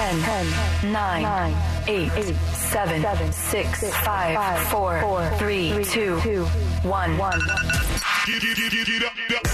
10, 10 9, 9 8, 8 7, 7 6, 6 5, 5 4, 4 3, 2, 2 1 1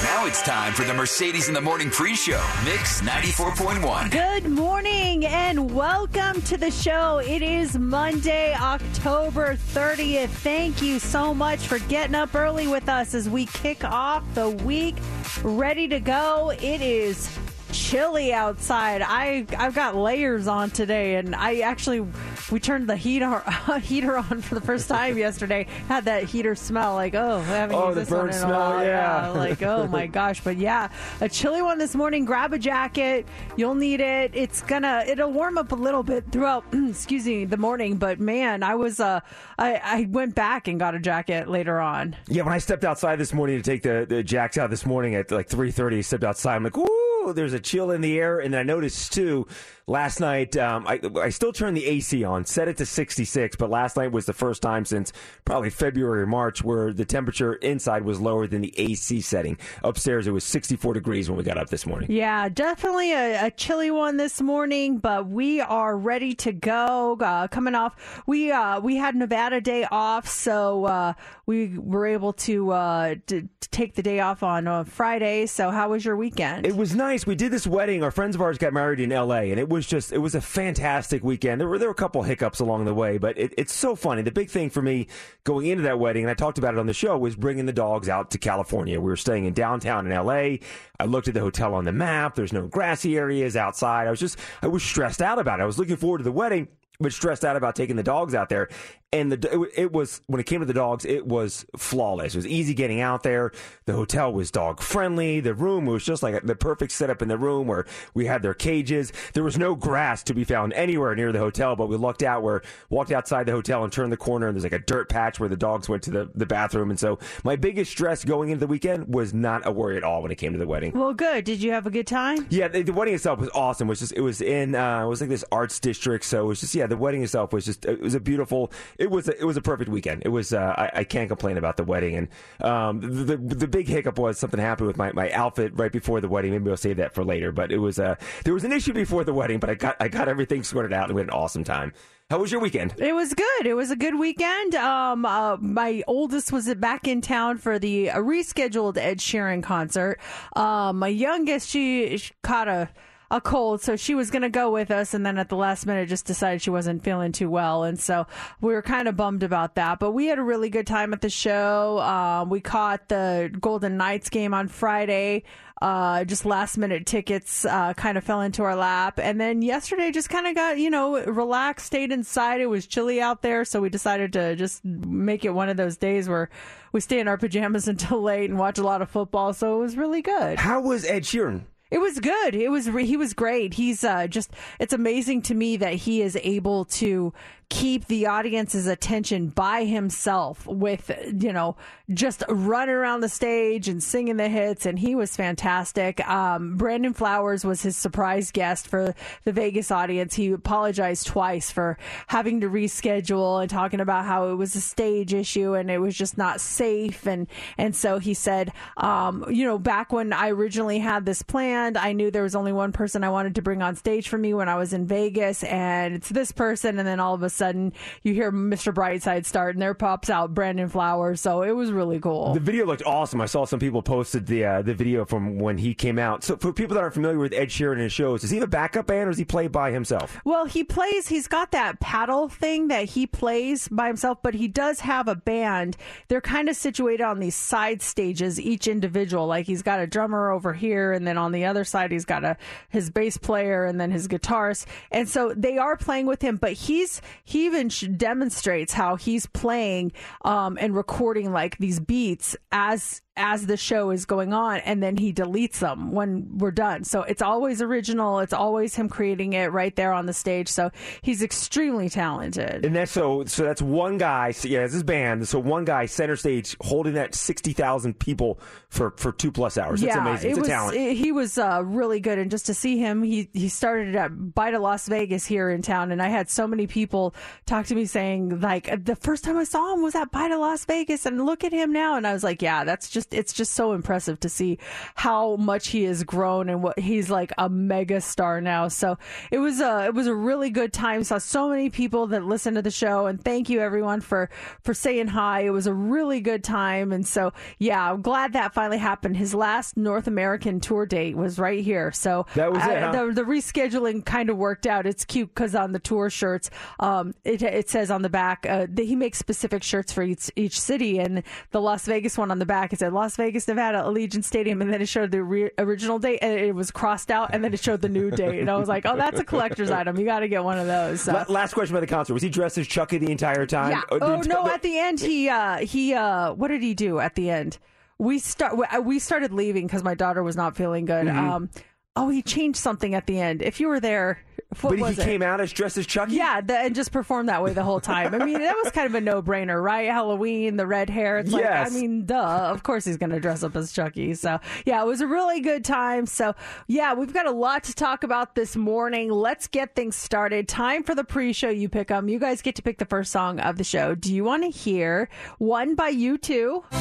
Now it's time for the Mercedes in the Morning pre-show. Mix 94.1. Good morning and welcome to the show. It is Monday, October 30th. Thank you so much for getting up early with us as we kick off the week. Ready to go. It is chilly outside. I I've got layers on today, and I actually we turned the heater heater on for the first time yesterday. Had that heater smell like oh I haven't Oh, used the this one in a smell, while. yeah. like oh my gosh. But yeah, a chilly one this morning. Grab a jacket. You'll need it. It's gonna it'll warm up a little bit throughout. excuse me, the morning. But man, I was uh I I went back and got a jacket later on. Yeah, when I stepped outside this morning to take the, the jacks out this morning at like 3.30, I stepped outside. I'm like, ooh, there's a chill in the air. And I noticed, too, last night, um, I, I still turned the AC on, set it to 66, but last night was the first time since probably February or March where the temperature inside was lower than the AC setting. Upstairs, it was 64 degrees when we got up this morning. Yeah, definitely a, a chilly one this morning, but we are ready to go. Uh, coming off, we uh, we had Nevada day off, so uh, we were able to, uh, to take the day off on uh, Friday. So, how was your weekend? It was nice. We did this wedding. Our friends of ours got married in L.A. and it was just it was a fantastic weekend. There were there were a couple hiccups along the way, but it, it's so funny. The big thing for me going into that wedding, and I talked about it on the show, was bringing the dogs out to California. We were staying in downtown in L.A. I looked at the hotel on the map. There's no grassy areas outside. I was just I was stressed out about it. I was looking forward to the wedding. But stressed out about taking the dogs out there, and the it, was when it came to the dogs, it was flawless. It was easy getting out there. The hotel was dog friendly. The room was just like the perfect setup in the room where we had their cages. There was no grass to be found anywhere near the hotel, but we looked out where walked outside the hotel and turned the corner, and there's like a dirt patch where the dogs went to the, the bathroom. And so my biggest stress going into the weekend was not a worry at all when it came to the wedding. well, good. Did you have a good time? Yeah, the, the wedding itself was awesome. It was just it was in uh, it was like this arts district, so it was just yeah. The wedding itself was just it was a beautiful. It was a, it was a perfect weekend. It was uh, I, I can't complain about the wedding. And um, the, the big hiccup was something happened with my, my outfit right before the wedding. Maybe I'll save that for later. But it was uh, there was an issue before the wedding, but I got I got everything sorted out and we had an awesome time. How was your weekend? It was good. It was a good weekend. Um, uh, my oldest was back in town for the rescheduled Ed Sheeran concert. Um, my youngest, she, she caught a a cold, so she was going to go with us, and then at the last minute just decided she wasn't feeling too well, and so we were kind of bummed about that. But we had a really good time at the show. Um, we caught the Golden Knights game on Friday. Uh, just last minute tickets uh, kind of fell into our lap, and then yesterday just kind of got you know relaxed, stayed inside. It was chilly out there, so we decided to just make it one of those days where we stay in our pajamas until late and watch a lot of football. So it was really good. How was Ed Sheeran? It was good. It was re- he was great. He's uh, just it's amazing to me that he is able to keep the audience's attention by himself with you know just running around the stage and singing the hits and he was fantastic. Um, brandon flowers was his surprise guest for the vegas audience. He apologized twice for having to reschedule and talking about how it was a stage issue and it was just not safe. And and so he said um, you know back when i originally had this planned i knew there was only one person i wanted to bring on stage for me when i was in vegas and it's this person. And then all of a sudden you hear Mr. Brightside start, and there pops out Brandon Flowers. So it was really cool. The video looked awesome. I saw some people posted the uh, the video from when he came out. So for people that aren't familiar with Ed Sheeran and his shows, is he a backup band or does he play by himself? Well, he plays, he's got that paddle thing that he plays by himself, but he does have a band. They're kind of situated on these side stages, each individual. Like he's got a drummer over here, and then on the other side, he's got a his bass player and then his guitarist. And so they are playing with him, but he's he even demonstrates how he's playing um, and recording like these beats as as the show is going on and then he deletes them when we're done. So it's always original. It's always him creating it right there on the stage. So he's extremely talented. And that's so so that's one guy. So yeah, it's his band. So one guy center stage holding that sixty thousand people for for two plus hours. It's yeah, amazing. It's it was, talent. it- he was uh, really good, and just to see him, he he started at Bite of Las Vegas here in town, and I had so many people talk to me saying like the first time I saw him was at Bite of Las Vegas, and look at him now, and I was like, yeah, that's just it's just so impressive to see how much he has grown and what he's like a mega star now. So it was a it was a really good time. Saw so many people that listened to the show, and thank you everyone for for saying hi. It was a really good time, and so yeah, I'm glad that finally happened. His last North American tour date was right here, so That was it, huh? the, the rescheduling kind of worked out. It's cute because on the tour shirts, um, it, it says on the back uh, that he makes specific shirts for each each city, and the Las Vegas one on the back it said Las Vegas, Nevada, Allegiant Stadium, and then it showed the re- original date, and it was crossed out, and then it showed the new date, and I was like, oh, that's a collector's item. You got to get one of those. So. La- last question about the concert: Was he dressed as Chucky the entire time? Yeah. Uh, Oh no! the- At the end, he uh he uh what did he do at the end? We start we- we started leaving because my daughter was not feeling good. Mm-hmm. Um. Oh, he changed something at the end. If you were there, what but was he it? came out as dressed as Chucky. Yeah, the, and just performed that way the whole time. I mean, that was kind of a no-brainer, right? Halloween, the red hair. It's like, Yes. I mean, duh. Of course he's going to dress up as Chucky. So, yeah, it was a really good time. So, yeah, we've got a lot to talk about this morning. Let's get things started. Time for the pre-show. You pick them. You guys get to pick the first song of the show. Do you want to hear one by you two? Do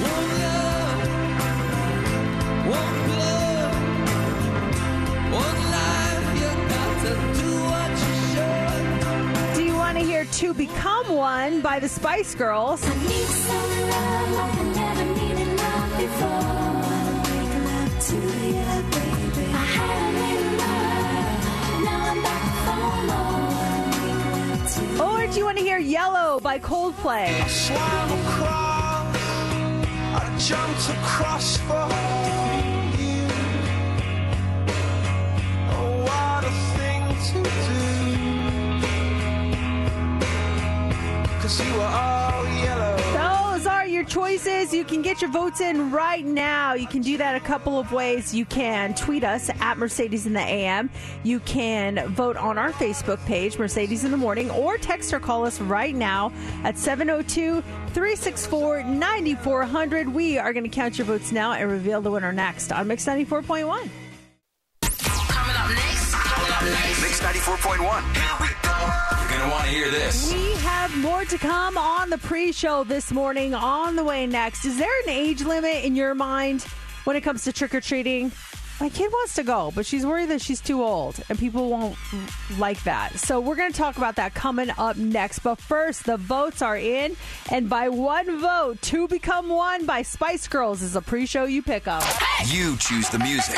you to Become One" by the Spice Girls? Or do you want to hear "Yellow" by Coldplay? swam across, I jumped across for you. Oh, what Cause you were all yellow. Those are your choices. You can get your votes in right now. You can do that a couple of ways. You can tweet us at Mercedes in the AM. You can vote on our Facebook page, Mercedes in the Morning, or text or call us right now at 702 364 9400. We are going to count your votes now and reveal the winner next on Mix 94.1. Coming up next. Coming up next. Mix 94.1. Going to want to hear this. We have more to come on the pre show this morning. On the way next, is there an age limit in your mind when it comes to trick or treating? My kid wants to go, but she's worried that she's too old and people won't like that. So, we're going to talk about that coming up next. But first, the votes are in, and by one vote, Two Become One by Spice Girls is a pre show you pick up. You choose the music.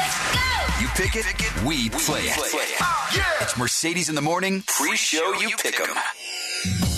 You pick it, we play it. Oh, it's Mercedes in the Morning, pre-show you pick pick 'em.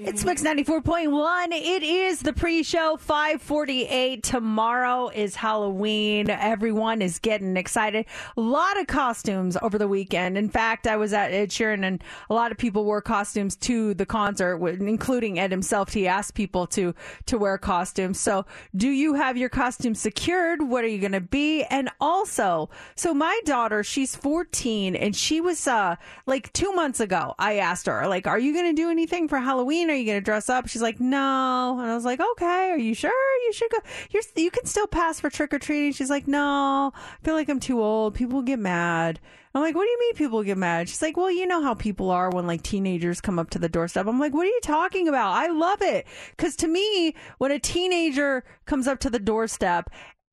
It's Mix 94.1. It is the pre-show 548. Tomorrow is Halloween. Everyone is getting excited. A lot of costumes over the weekend. In fact, I was at Ed Sheeran and a lot of people wore costumes to the concert, including Ed himself. He asked people to, to wear costumes. So do you have your costume secured? What are you going to be? And also, so my daughter, she's 14 and she was, uh, like two months ago, I asked her, like, are you going to do anything for Halloween? Are you going to dress up? She's like, no. And I was like, okay, are you sure you should go? You're, you can still pass for trick or treating. She's like, no, I feel like I'm too old. People get mad. I'm like, what do you mean people get mad? She's like, well, you know how people are when like teenagers come up to the doorstep. I'm like, what are you talking about? I love it. Cause to me, when a teenager comes up to the doorstep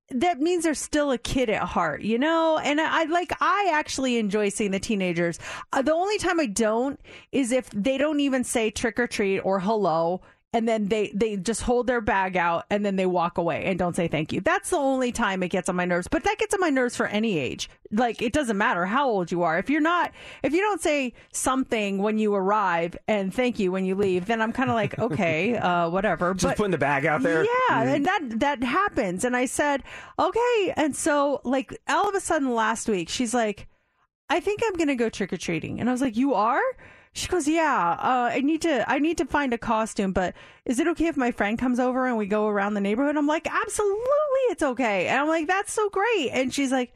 that means they're still a kid at heart, you know? And I, I like, I actually enjoy seeing the teenagers. Uh, the only time I don't is if they don't even say trick or treat or hello. And then they, they just hold their bag out and then they walk away and don't say thank you. That's the only time it gets on my nerves. But that gets on my nerves for any age. Like it doesn't matter how old you are. If you're not, if you don't say something when you arrive and thank you when you leave, then I'm kind of like, okay, uh, whatever. Just but putting the bag out there. yeah, Mhm. and that that happens. And I said, okay. And so, like, all of a sudden last week, she's like, I think I'm gonna go trick or treating. And I was like, you are? She goes, yeah. Uh, I need to. I need to find a costume. But is it okay if my friend comes over and we go around the neighborhood? I'm like, absolutely, it's okay. And I'm like, that's so great. And she's like.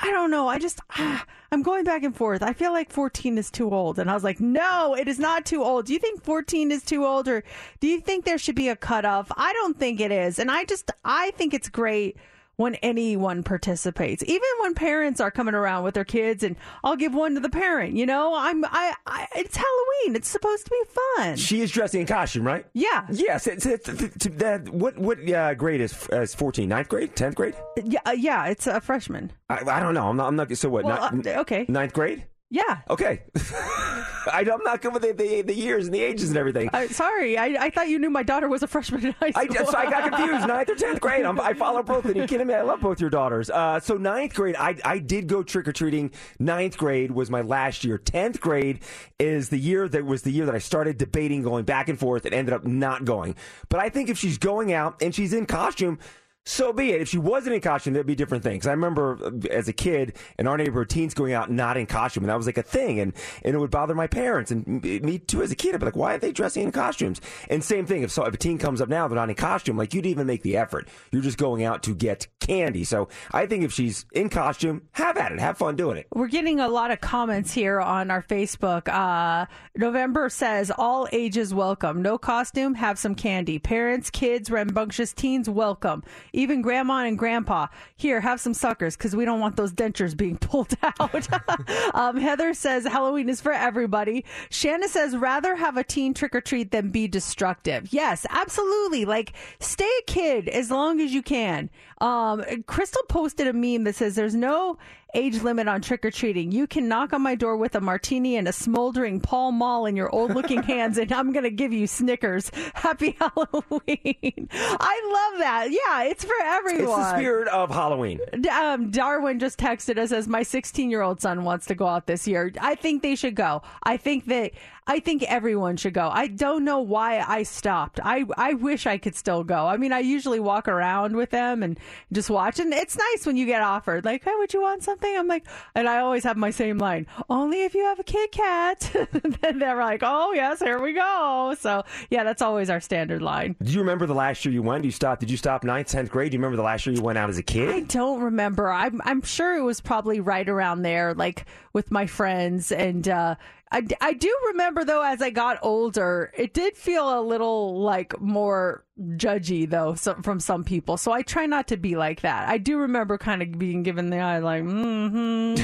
I don't know. I just, ah, I'm going back and forth. I feel like 14 is too old. And I was like, no, it is not too old. Do you think 14 is too old or do you think there should be a cutoff? I don't think it is. And I just, I think it's great when anyone participates, even when parents are coming around with their kids and I'll give one to the parent, you know, I'm, I, I it's Halloween. It's supposed to be fun. She is dressing in costume, right? Yeah. Yes. It's, it's, it's, that, what what uh, grade is is 14? Ninth grade? Tenth grade? Yeah. uh, Yeah. It's a freshman. I, I don't know. I'm not. I'm not. So what? Well, ni- uh, okay. Ninth grade? Yeah. Okay. I, I'm not good with the, the, the years and the ages and everything. I, sorry. I, I thought you knew my daughter was a freshman in high I, school. so I got confused. Ninth or tenth grade. I'm, I follow both. And you kidding me? I love both your daughters. Uh, so ninth grade, I I did go trick or treating. Ninth grade was my last year. Tenth grade is the year that was the year that I started debating going back and forth and ended up not going. But I think if she's going out and she's in costume. So be it. If she wasn't in costume, that'd be different things. I remember uh, as a kid in our neighborhood, teens going out not in costume, and that was like a thing, and, and it would bother my parents and me too as a kid. I'd be like, why are they dressing in costumes? And same thing. If so, if a teen comes up now, they're not in costume. Like you'd even make the effort. You're just going out to get candy. So I think if she's in costume, have at it. Have fun doing it. We're getting a lot of comments here on our Facebook. Uh, November says all ages welcome. No costume, have some candy. Parents, kids, rambunctious teens welcome. Even grandma and grandpa. Here, have some suckers because we don't want those dentures being pulled out. um, Heather says Halloween is for everybody. Shanna says rather have a teen trick or treat than be destructive. Yes, absolutely. Like stay a kid as long as you can. Um, Crystal posted a meme that says there's no age limit on trick or treating. You can knock on my door with a martini and a smoldering Pall Mall in your old looking hands, and I'm going to give you Snickers. Happy Halloween. I love that. Yeah, it's for everyone. It's the spirit of Halloween. Um, Darwin just texted us as my 16 year old son wants to go out this year. I think they should go. I think that I think everyone should go. I don't know why I stopped. I I wish I could still go. I mean, I usually walk around with them and just watch, and it's nice when you get offered like, "Hey, would you want something?" I'm like, and I always have my same line: "Only if you have a Kit Kat." then they're like, "Oh yes, here we go." So yeah, that's always our standard line. Do you remember the last year you went? You stop? Did you stop ninth, tenth grade? Do you remember the last year you went out as a kid? I don't remember. I'm I'm sure it was probably right around there, like with my friends, and uh, I I do remember though as I got older, it did feel a little like more judgy though some, from some people. So I try not to be like that. I do remember kind of being given the eye, like mm-hmm.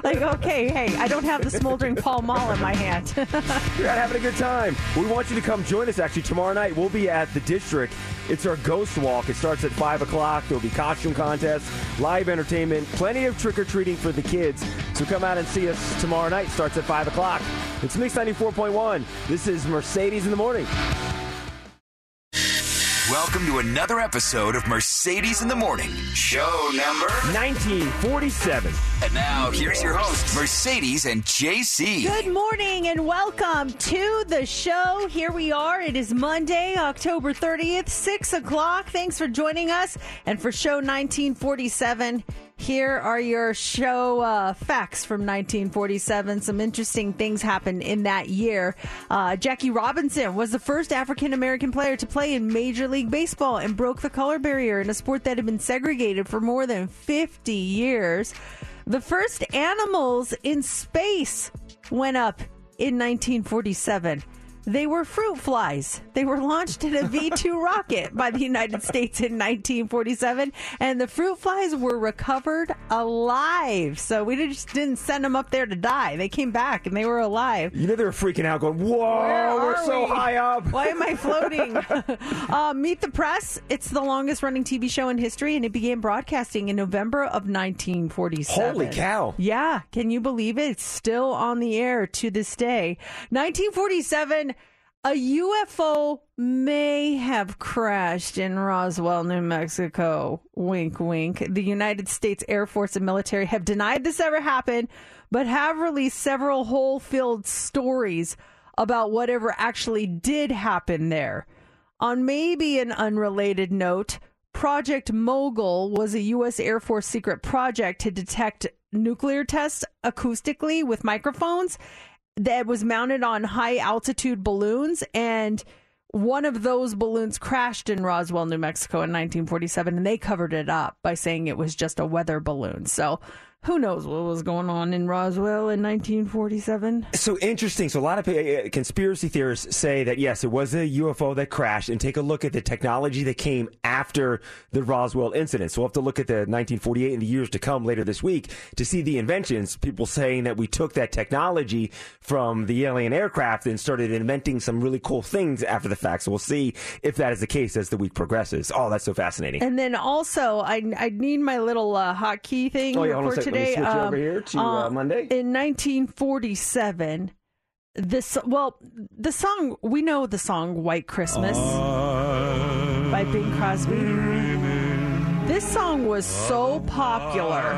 like okay, hey, I don't have the smoldering Pall Mall in my hand. You're out having a good time. We want you to come join us actually tomorrow night. We'll be at the district. It's our ghost walk. It starts at 5 o'clock. There'll be costume contests, live entertainment, plenty of trick or treating for the kids. So come out and see us tomorrow night. Starts at 5 o'clock. It's Mix 94.1. This is Mercedes in the Morning. Welcome to another episode of Mercedes in the Morning, show number 1947. And now, here's your host, Mercedes and JC. Good morning and welcome to the show. Here we are. It is Monday, October 30th, 6 o'clock. Thanks for joining us. And for show 1947, here are your show uh, facts from 1947. Some interesting things happened in that year. Uh, Jackie Robinson was the first African American player to play in Major League Baseball and broke the color barrier in a sport that had been segregated for more than 50 years. The first animals in space went up in 1947. They were fruit flies. They were launched in a V 2 rocket by the United States in 1947, and the fruit flies were recovered alive. So we just didn't send them up there to die. They came back and they were alive. You know they were freaking out, going, "Whoa, we're so we? high up." Why am I floating? uh, Meet the Press. It's the longest running TV show in history, and it began broadcasting in November of 1947. Holy cow. Yeah, can you believe it? It's still on the air to this day. 1947, a UFO may have crashed in Roswell, New Mexico. Wink, wink. The United States Air Force and military have denied this ever happened, but have released several hole filled stories about whatever actually did happen there. On maybe an unrelated note, Project Mogul was a U.S. Air Force secret project to detect nuclear tests acoustically with microphones that was mounted on high altitude balloons. And one of those balloons crashed in Roswell, New Mexico in 1947, and they covered it up by saying it was just a weather balloon. So who knows what was going on in Roswell in 1947? So interesting. So a lot of uh, conspiracy theorists say that yes, it was a UFO that crashed, and take a look at the technology that came after the Roswell incident. So we'll have to look at the 1948 and the years to come later this week to see the inventions. People saying that we took that technology from the alien aircraft and started inventing some really cool things after the fact. So we'll see if that is the case as the week progresses. Oh, that's so fascinating. And then also, I, I need my little uh, hotkey thing Oh, yeah, for a sec. Let me today. switch over Um, here to, uh, Monday. In 1947, this well, the song we know the song "White Christmas" by Bing Crosby. This song was so popular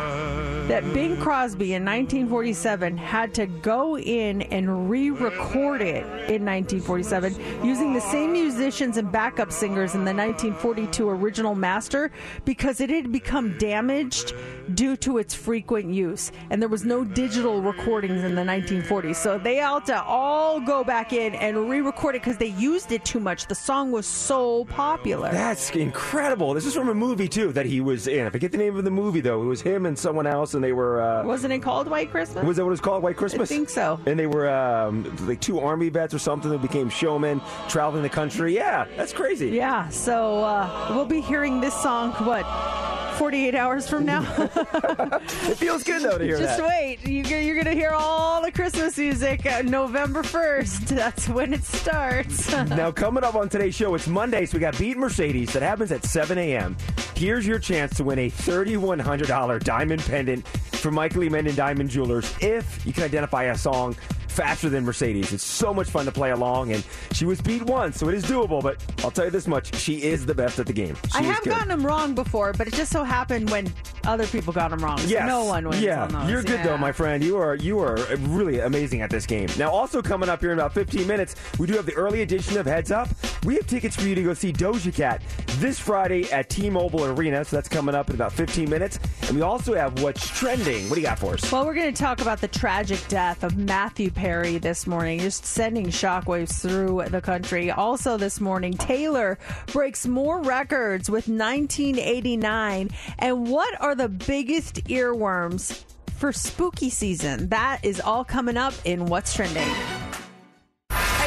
that Bing Crosby in 1947 had to go in and re-record it in 1947 using the same musicians and backup singers in the 1942 original master because it had become damaged due to its frequent use and there was no digital recordings in the 1940s so they had to all go back in and re-record it because they used it too much the song was so popular That's incredible. This is from a movie too that he was in. I forget the name of the movie though. It was him and someone else, and they were. Uh, wasn't it called white christmas was that what it's called? White Christmas. I think so. And they were um, like two army vets or something that became showmen traveling the country. Yeah, that's crazy. Yeah, so uh, we'll be hearing this song, what, 48 hours from now? It feels good though to hear Just that. wait. You, you're going to hear all the Christmas music uh, November 1st. That's when it starts. Now, coming up on today's show, it's Monday, so we got Beat Mercedes that happens at 7 a.m. Here's your chance to win a $3,100 diamond pendant from Michael E. Minden Diamond Jewelers if you can identify a song faster than Mercedes. It's so much fun to play along, and she was beat once, so it is doable, but I'll tell you this much she is the best at the game. She I have gotten them wrong before, but it just so happened when other people got them wrong. So Yes. no one wins Yeah, on those. you're good Yeah. though, my friend. You are you are really amazing at this game. Now, also coming up here in about 15 minutes, we do have the early edition of Heads Up. We have tickets for you to go see Doja Cat this Friday at T-Mobile Arena. So that's coming up in about 15 minutes. And we also have what's trending. What do you got for us? Well, we're going to talk about the tragic death of Matthew Perry this morning, just sending shockwaves through the country. Also, this morning, Taylor breaks more records with 1989. And what are the biggest earworms for spooky season? That is all coming up in What's Trending. Are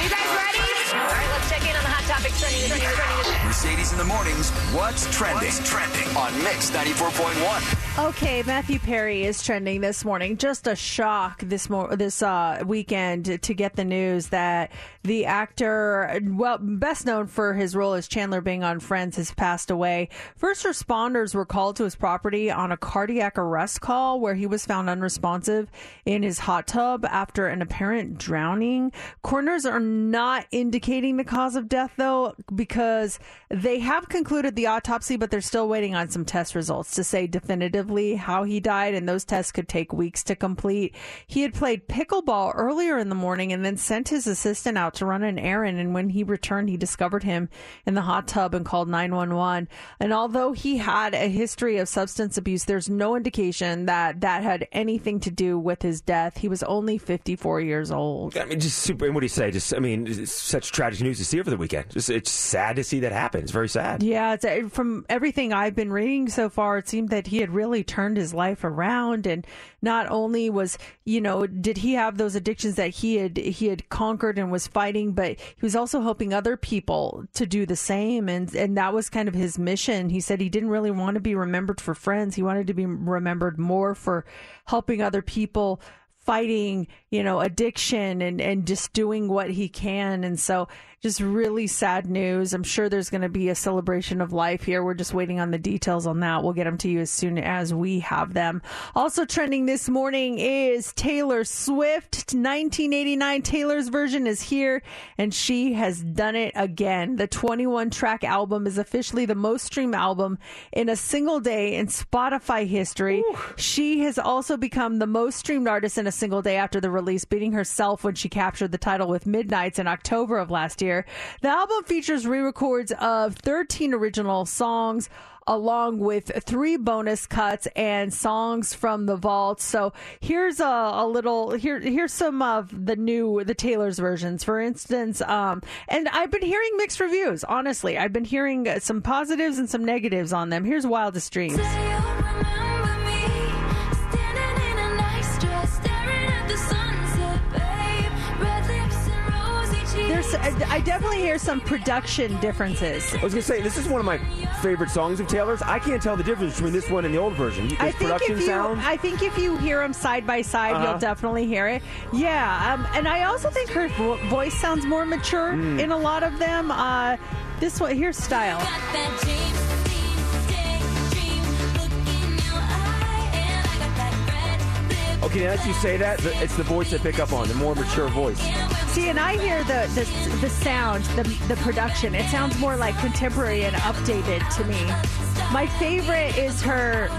you guys ready? All right, let's check in on the hot topics trending trending this Mercedes in the mornings. What's trending? trending on Mix 94.1. Okay, Matthew Perry is trending this morning. Just a shock this mo- this uh, weekend to get the news that the actor, well, best known for his role as Chandler Bing on Friends, has passed away. First responders were called to his property on a cardiac arrest call where he was found unresponsive in his hot tub after an apparent drowning. Coroners are not indicating the cause of death though, because they have concluded the autopsy, but they're still waiting on some test results to say definitively how he died, and those tests could take weeks to complete. He had played pickleball earlier in the morning and then sent his assistant out to run an errand, and when he returned, he discovered him in the hot tub and called 911. And although he had a history of substance abuse, there's no indication that that had anything to do with his death. He was only 54 years old. I mean, just super. What do you say? Just, I mean, such tragic news to see over the weekend. Just, it's sad to see that happen. It's very sad. Yeah, it's, uh, from everything I've been reading so far, it seemed that he had really really turned his life around. And not only was, you know, did he have those addictions that he had he had conquered and was fighting, but he was also helping other people to do the same. And and that was kind of his mission. He said he didn't really want to be remembered for friends. He wanted to be remembered more for helping other people fighting, you know, addiction and, and just doing what he can. And so just really sad news. I'm sure there's going to be a celebration of life here. We're just waiting on the details on that. We'll get them to you as soon as we have them. Also trending this morning is Taylor Swift. 1989 Taylor's version is here and she has done it again. The 21 track album is officially the most streamed album in a single day in Spotify history. Ooh. She has also become the most streamed artist in a single day after the release, beating herself when she captured the title with Midnights in October of last year year. The album features re records of 13 original songs along with three bonus cuts and songs from the vault. So here's a, a little here here's some of the new the Taylor's versions. For instance, um, and I've been hearing mixed reviews. Honestly, I've been hearing some positives and some negatives on them. Here's Wildest Dreams. I definitely hear some production differences. I was gonna say this is one of my favorite songs of Taylor's. I can't tell the difference between this one and the old version. This I think production if you, sound. I think if you hear them side by side, uh-huh. you'll definitely hear it. Yeah, um, and I also think her vo- voice sounds more mature mm. in a lot of them. Uh, this one here's style. Okay, now that you say that, it's the voice I pick up on, the more mature voice. See, and I hear the the, the sound, the, the production. It sounds more like contemporary and updated to me. My favorite is her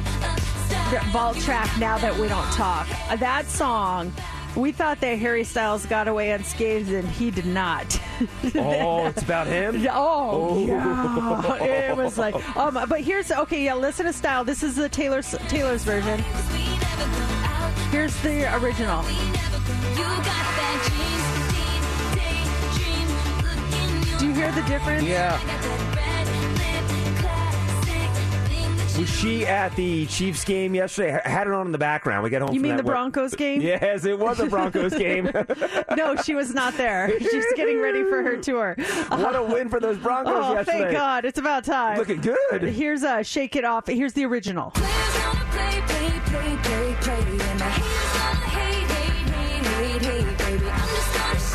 vault track, Now That We Don't Talk. That song, we thought that Harry Styles got away unscathed, and he did not. oh, it's about him? Oh, oh, yeah. It was like, um, but here's, okay, yeah, listen to Style. This is the Taylor's, Taylor's version. Here's the original. Do you hear the difference? Yeah. Was she at the Chiefs game yesterday? I had it on in the background. We got home. You mean the Broncos game? Yes, it was a Broncos game. no, she was not there. She's getting ready for her tour. What a win for those Broncos oh, yesterday! thank God, it's about time. Looking good. Here's a shake it off. Here's the original.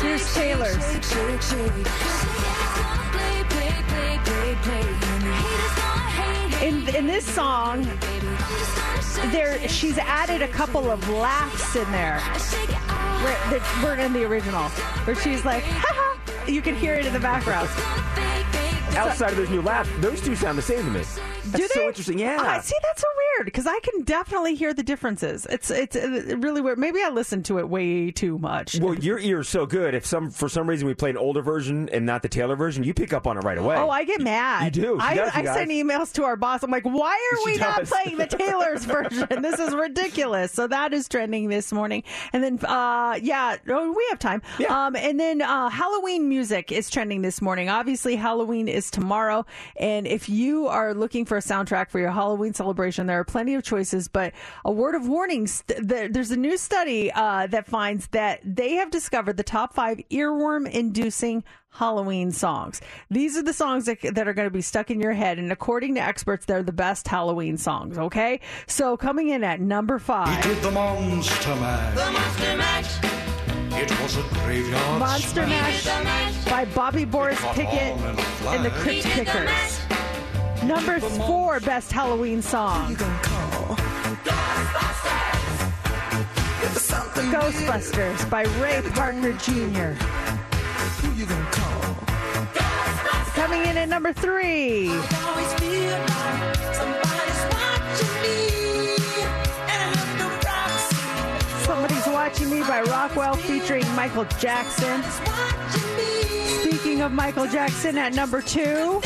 Here's Taylor's. In, this song, there she's added a couple of laughs in there that weren't in the original, where she's like, ha ha. You can hear it in the background. Outside of those new laughs, those two sound the same to me. That's Do they? so interesting. Yeah. Uh, see, that's so weird because I can definitely hear the differences. It's it's uh, really weird. Maybe I listened to it way too much. Well, your ear's so good. If some for some reason we play an older version and not the Taylor version, you pick up on it right away. Oh, I get mad. You do. I, does, I send emails to our boss. I'm like, why are She we not playing the Taylor's version? This is ridiculous. So that is trending this morning. And then, uh, yeah, oh, we have time. Yeah. Um, and then uh, Halloween music is trending this morning. Obviously, Halloween is tomorrow. And if you are looking for a soundtrack for your Halloween celebration, there are plenty of choices. But a word of warning: st- th- there's a new study uh, that finds that they have discovered the top five earworm-inducing Halloween songs. These are the songs that, that are going to be stuck in your head, and according to experts, they're the best Halloween songs. Okay, so coming in at number five. He did the monster mash. The monster mash. It was a graveyard Monster smash. Mash by Bobby Boris Pickett on in a flash. and the Crypt Kickers. Number four best Halloween song. Ghostbusters by Ray Parker Jr. Coming in at number three. Somebody's Watching Me by Rockwell featuring Michael Jackson. Speaking of Michael Jackson at number two.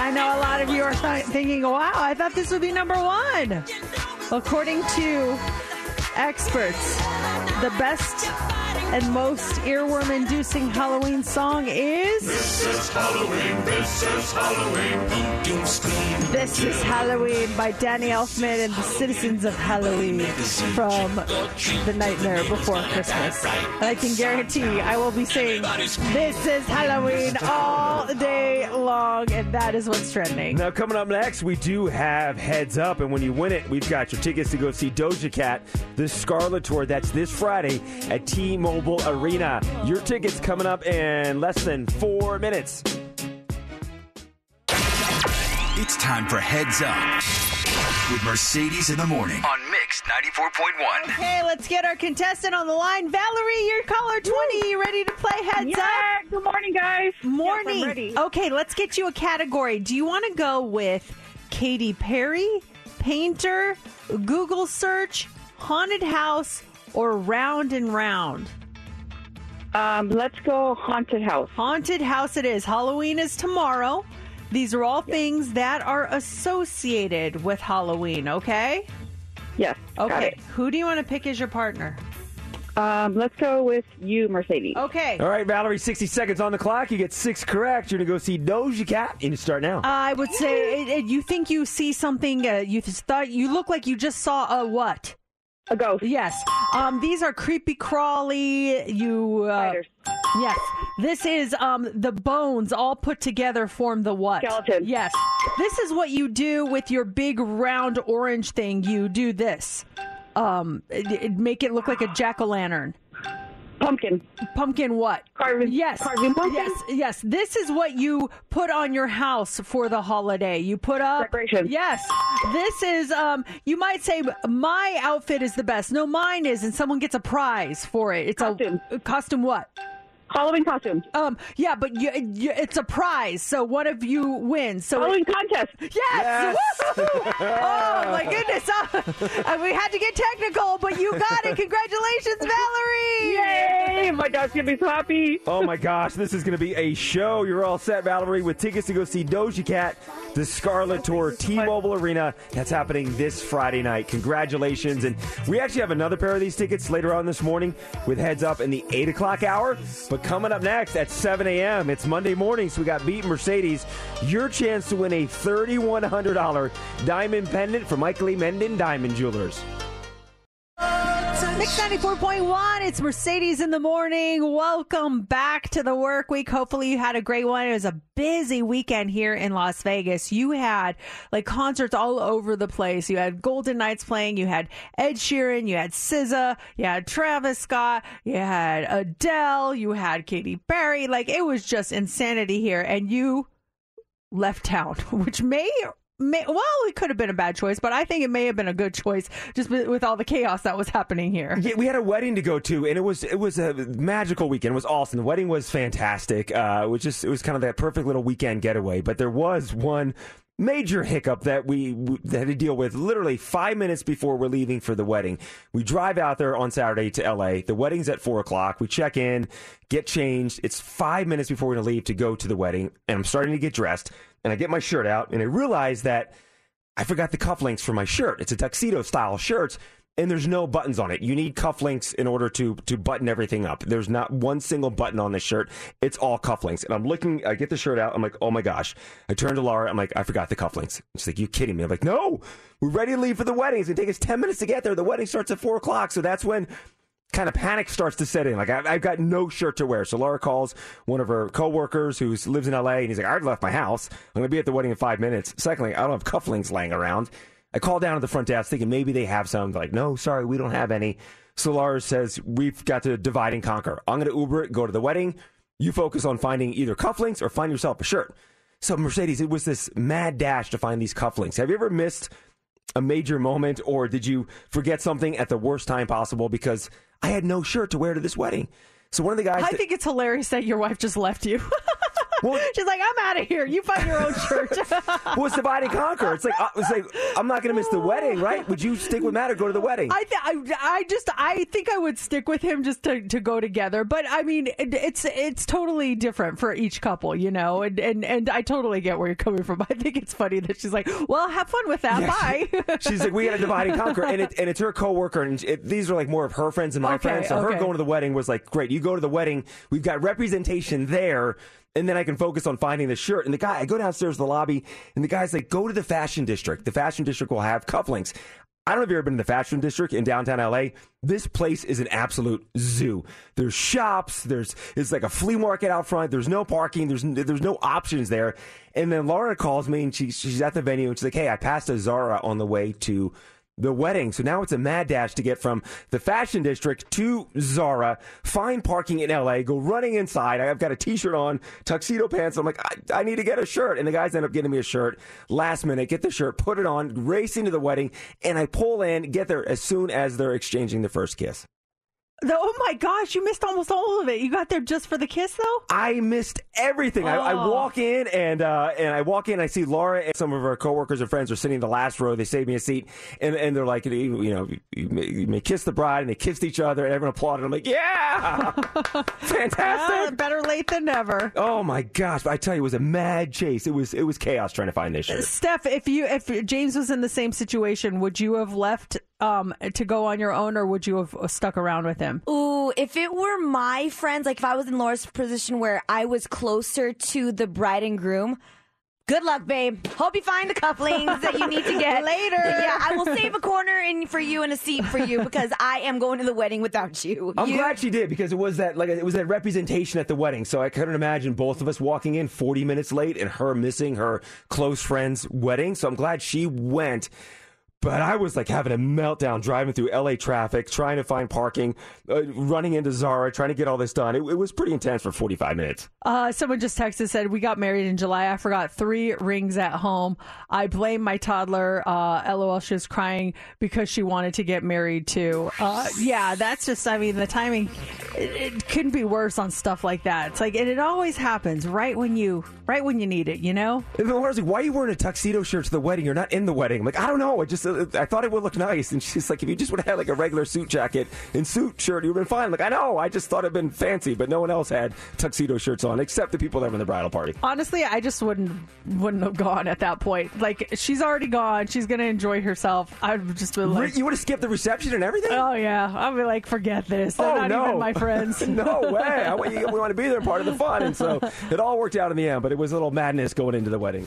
I know a lot of you are th- thinking, wow, I thought this would be number one. According to experts, the best and most earworm inducing Halloween song is. This is Halloween, this is Halloween, scream. This is Halloween by Danny Elfman and the Citizens of Halloween from The Nightmare Before Christmas. And I can guarantee I will be saying This is Halloween all day long, and that is what's trending. Now, coming up next, we do have Heads Up, and when you win it, we've got your tickets to go see Doja Cat, the Scarlet Tour. That's this Friday at T Mobile Arena. Your tickets coming up in less than four minutes. It's time for Heads Up with Mercedes in the morning on Mix 94.1. Okay, let's get our contestant on the line. Valerie, you're caller 20. You ready to play Heads Yeah, Up? good morning, guys. Morning. Yes, I'm ready. Okay, let's get you a category. Do you want to go with Katy Perry, painter, Google search, haunted house, or round and round? Um, let's go haunted house. Haunted house it is. Halloween is tomorrow. These are all things that are associated with Halloween, okay? Yes. got Okay. it. Who do you want to pick as your partner? Um, let's go with you, Mercedes. Okay. All right, Valerie, 60 seconds on the clock. You get six correct. You're going to go see Doja Cat. And you start now. I would say it, it- you think you see something. Uh, you th- thought you look like you just saw a what? A ghost. Yes. Um, these are creepy crawly. You. Uh, Spiders. yes. This is um the bones all put together form the what? Skeleton. Yes. This is what you do with your big round orange thing. You do this. Um, it, it- make it look like a jack o' lantern. Pumpkin. Pumpkin what? Carving. Yes. Carving pumpkin. Yes, yes. This is what you put on your house for the holiday. You put up Decoration. Yes. This is um you might say my outfit is the best. No, mine is and someone gets a prize for it. It's Costume. a costume what? Halloween costumes. Um yeah, but you, you, it's a prize. So one of you wins. So Halloween contest. Yes! Yes. Oh my goodness! Uh, we had to get technical, but you got it. Congratulations, Valerie! Yay! My dad's gonna be so happy. Oh my gosh, this is going to be a show. You're all set, Valerie, with tickets to go see Doja Cat, the Scarlet Tour, T-Mobile Arena. That's happening this Friday night. Congratulations! And we actually have another pair of these tickets later on this morning with heads up in the eight o'clock hour. But coming up next at 7 a.m., it's Monday morning, so we got Beat Mercedes. Your chance to win a $3,100 diamond pendant from Michael E. Minden Diamond Jewelers. Mix 94.1, it's Mercedes in the morning. Welcome back to the work week. Hopefully, you had a great one. It was a busy weekend here in Las Vegas. You had like concerts all over the place. You had Golden Knights playing, you had Ed Sheeran, you had SZA, you had Travis Scott, you had Adele, you had Katy Perry. Like, it was just insanity here. And you left town, which may. May, well, it could have been a bad choice, but I think it may have been a good choice just with all the chaos that was happening here. Yeah, we had a wedding to go to, and it was it was a magical weekend. It was awesome. The wedding was fantastic. Uh, it was just it was kind of that perfect little weekend getaway. But there was one major hiccup that we, we had to deal with literally five minutes before we're leaving for the wedding. We drive out there on Saturday to LA. The wedding's at four o'clock. We check in, get changed. It's five minutes before we're going to leave to go to the wedding, and I'm starting to get dressed. And I get my shirt out, and I realize that I forgot the cufflinks for my shirt. It's a tuxedo style shirt, and there's no buttons on it. You need cufflinks in order to to button everything up. There's not one single button on this shirt. It's all cufflinks. And I'm looking, I get the shirt out. I'm like, oh my gosh. I turn to Laura. I'm like, I forgot the cufflinks. She's like, you kidding me? I'm like, no, we're ready to leave for the wedding. It's gonna take us 10 minutes to get there. The wedding starts at four o'clock. So that's when kind of panic starts to set in. Like I, I've got no shirt to wear. So Laura calls one of her coworkers who lives in LA, and he's like, "I already left my house. I'm gonna be at the wedding in five minutes." Secondly, I don't have cufflinks laying around. I call down to the front desk thinking maybe they have some. They're like, "No, sorry, we don't have any." So Laura says, "We've got to divide and conquer. I'm gonna Uber it, go to the wedding. You focus on finding either cufflinks or find yourself a shirt." So Mercedes, it was this mad dash to find these cufflinks. Have you ever missed a major moment, or did you forget something at the worst time possible? Because I had no shirt to wear to this wedding. So one of the guys, I that- think it's hilarious that your wife just left you. She's like, I'm out of here. You find your own church. well, it's divide and conquer. It's like uh, it's like I'm not going to miss the wedding, right? Would you stick with Matt or go to the wedding? I, th- I, I just I think I would stick with him just to, to go together. But I mean, it, it's it's totally different for each couple, you know. And, and and I totally get where you're coming from. I think it's funny that she's like, "Well, have fun with that. Yeah, Bye." she- she's like, we got to divide and conquer, and it, and it's her coworker, and it, these are like more of her friends and my Okay, friends. So her going to the wedding was like, great. You go to the wedding, we've got representation there. And then I can focus on finding the shirt. And the guy, I go downstairs to the lobby, and the guy's like, go to the fashion district. The fashion district will have cufflinks. I don't know if you've ever been to the fashion district in downtown LA. This place is an absolute zoo. There's shops. There's it's like a flea market out front. There's no parking. There's there's no options there. And then Laura calls me and she, she's at the venue and she's like, "Hey, I passed a Zara on the way to the wedding. So now it's a mad dash to get from the fashion district to Zara, find parking in LA, go running inside. I've got a t-shirt on, tuxedo pants. I'm like, I, I need to get a shirt. And the guys end up getting me a shirt last minute, get the shirt, put it on, race into the wedding. And I pull in, get there as soon as they're exchanging the first kiss. The- oh my gosh, you missed almost all of it. You got there just for the kiss, though. I missed everything. I, I Oh. walk in and uh, and I walk in. I see Laura and some of her coworkers and friends are sitting in the last row. They saved me a seat, and and they're like, you know, you may, you may kiss the bride, and they kissed each other, and everyone applauded. I'm like, yeah, fantastic. Better late than never. Oh my gosh! I tell you, it was a mad chase. It was it was chaos trying to find this shirt. Steph, if you if James was in the same situation, would you have left um, to go on your own, or would you have stuck around with him? Ooh, if it were my friends, like if I was in Laura's position where I was closer to the bride and groom, good luck, babe. Hope you find the couplings that you need to get Later. Yeah, I will save a corner in for you and a seat for you because I am going to the wedding without you. I'm You- glad she did because it was that like it was that representation at the wedding. So I couldn't imagine both of us walking in 40 minutes late and her missing her close friend's wedding. So I'm glad she went. But I was like having a meltdown driving through LA traffic, trying to find parking, uh, running into Zara, trying to get all this done. It, it was pretty intense for 45 minutes. Uh, someone just texted said we got married in July. I forgot three rings at home. I blame my toddler. Uh, LOL, she was crying because she wanted to get married too. Uh, yeah, that's just. I mean, the timing it, it couldn't be worse on stuff like that. It's like and it always happens right when you right when you need it. You know. And then Laura's like, "Why are you wearing a tuxedo shirt to the wedding? You're not in the wedding." I'm like, "I don't know. I just uh, I thought it would look nice." And she's like, "If you just would have had like a regular suit jacket and suit shirt, you would have been fine." Like, "I know. I just thought it'd been fancy, but no one else had tuxedo shirts on except the people that were in the bridal party." Honestly, I just wouldn't wouldn't have gone at that point. Like she's already gone. She's gonna enjoy herself. I've just been like, you would have skipped the reception and everything. Oh yeah, I'd be like, forget this. They're oh not no, even my friends. no way. I, you- we want to be there, part of the fun, and so it all worked out in the end. But it was a little madness going into the wedding.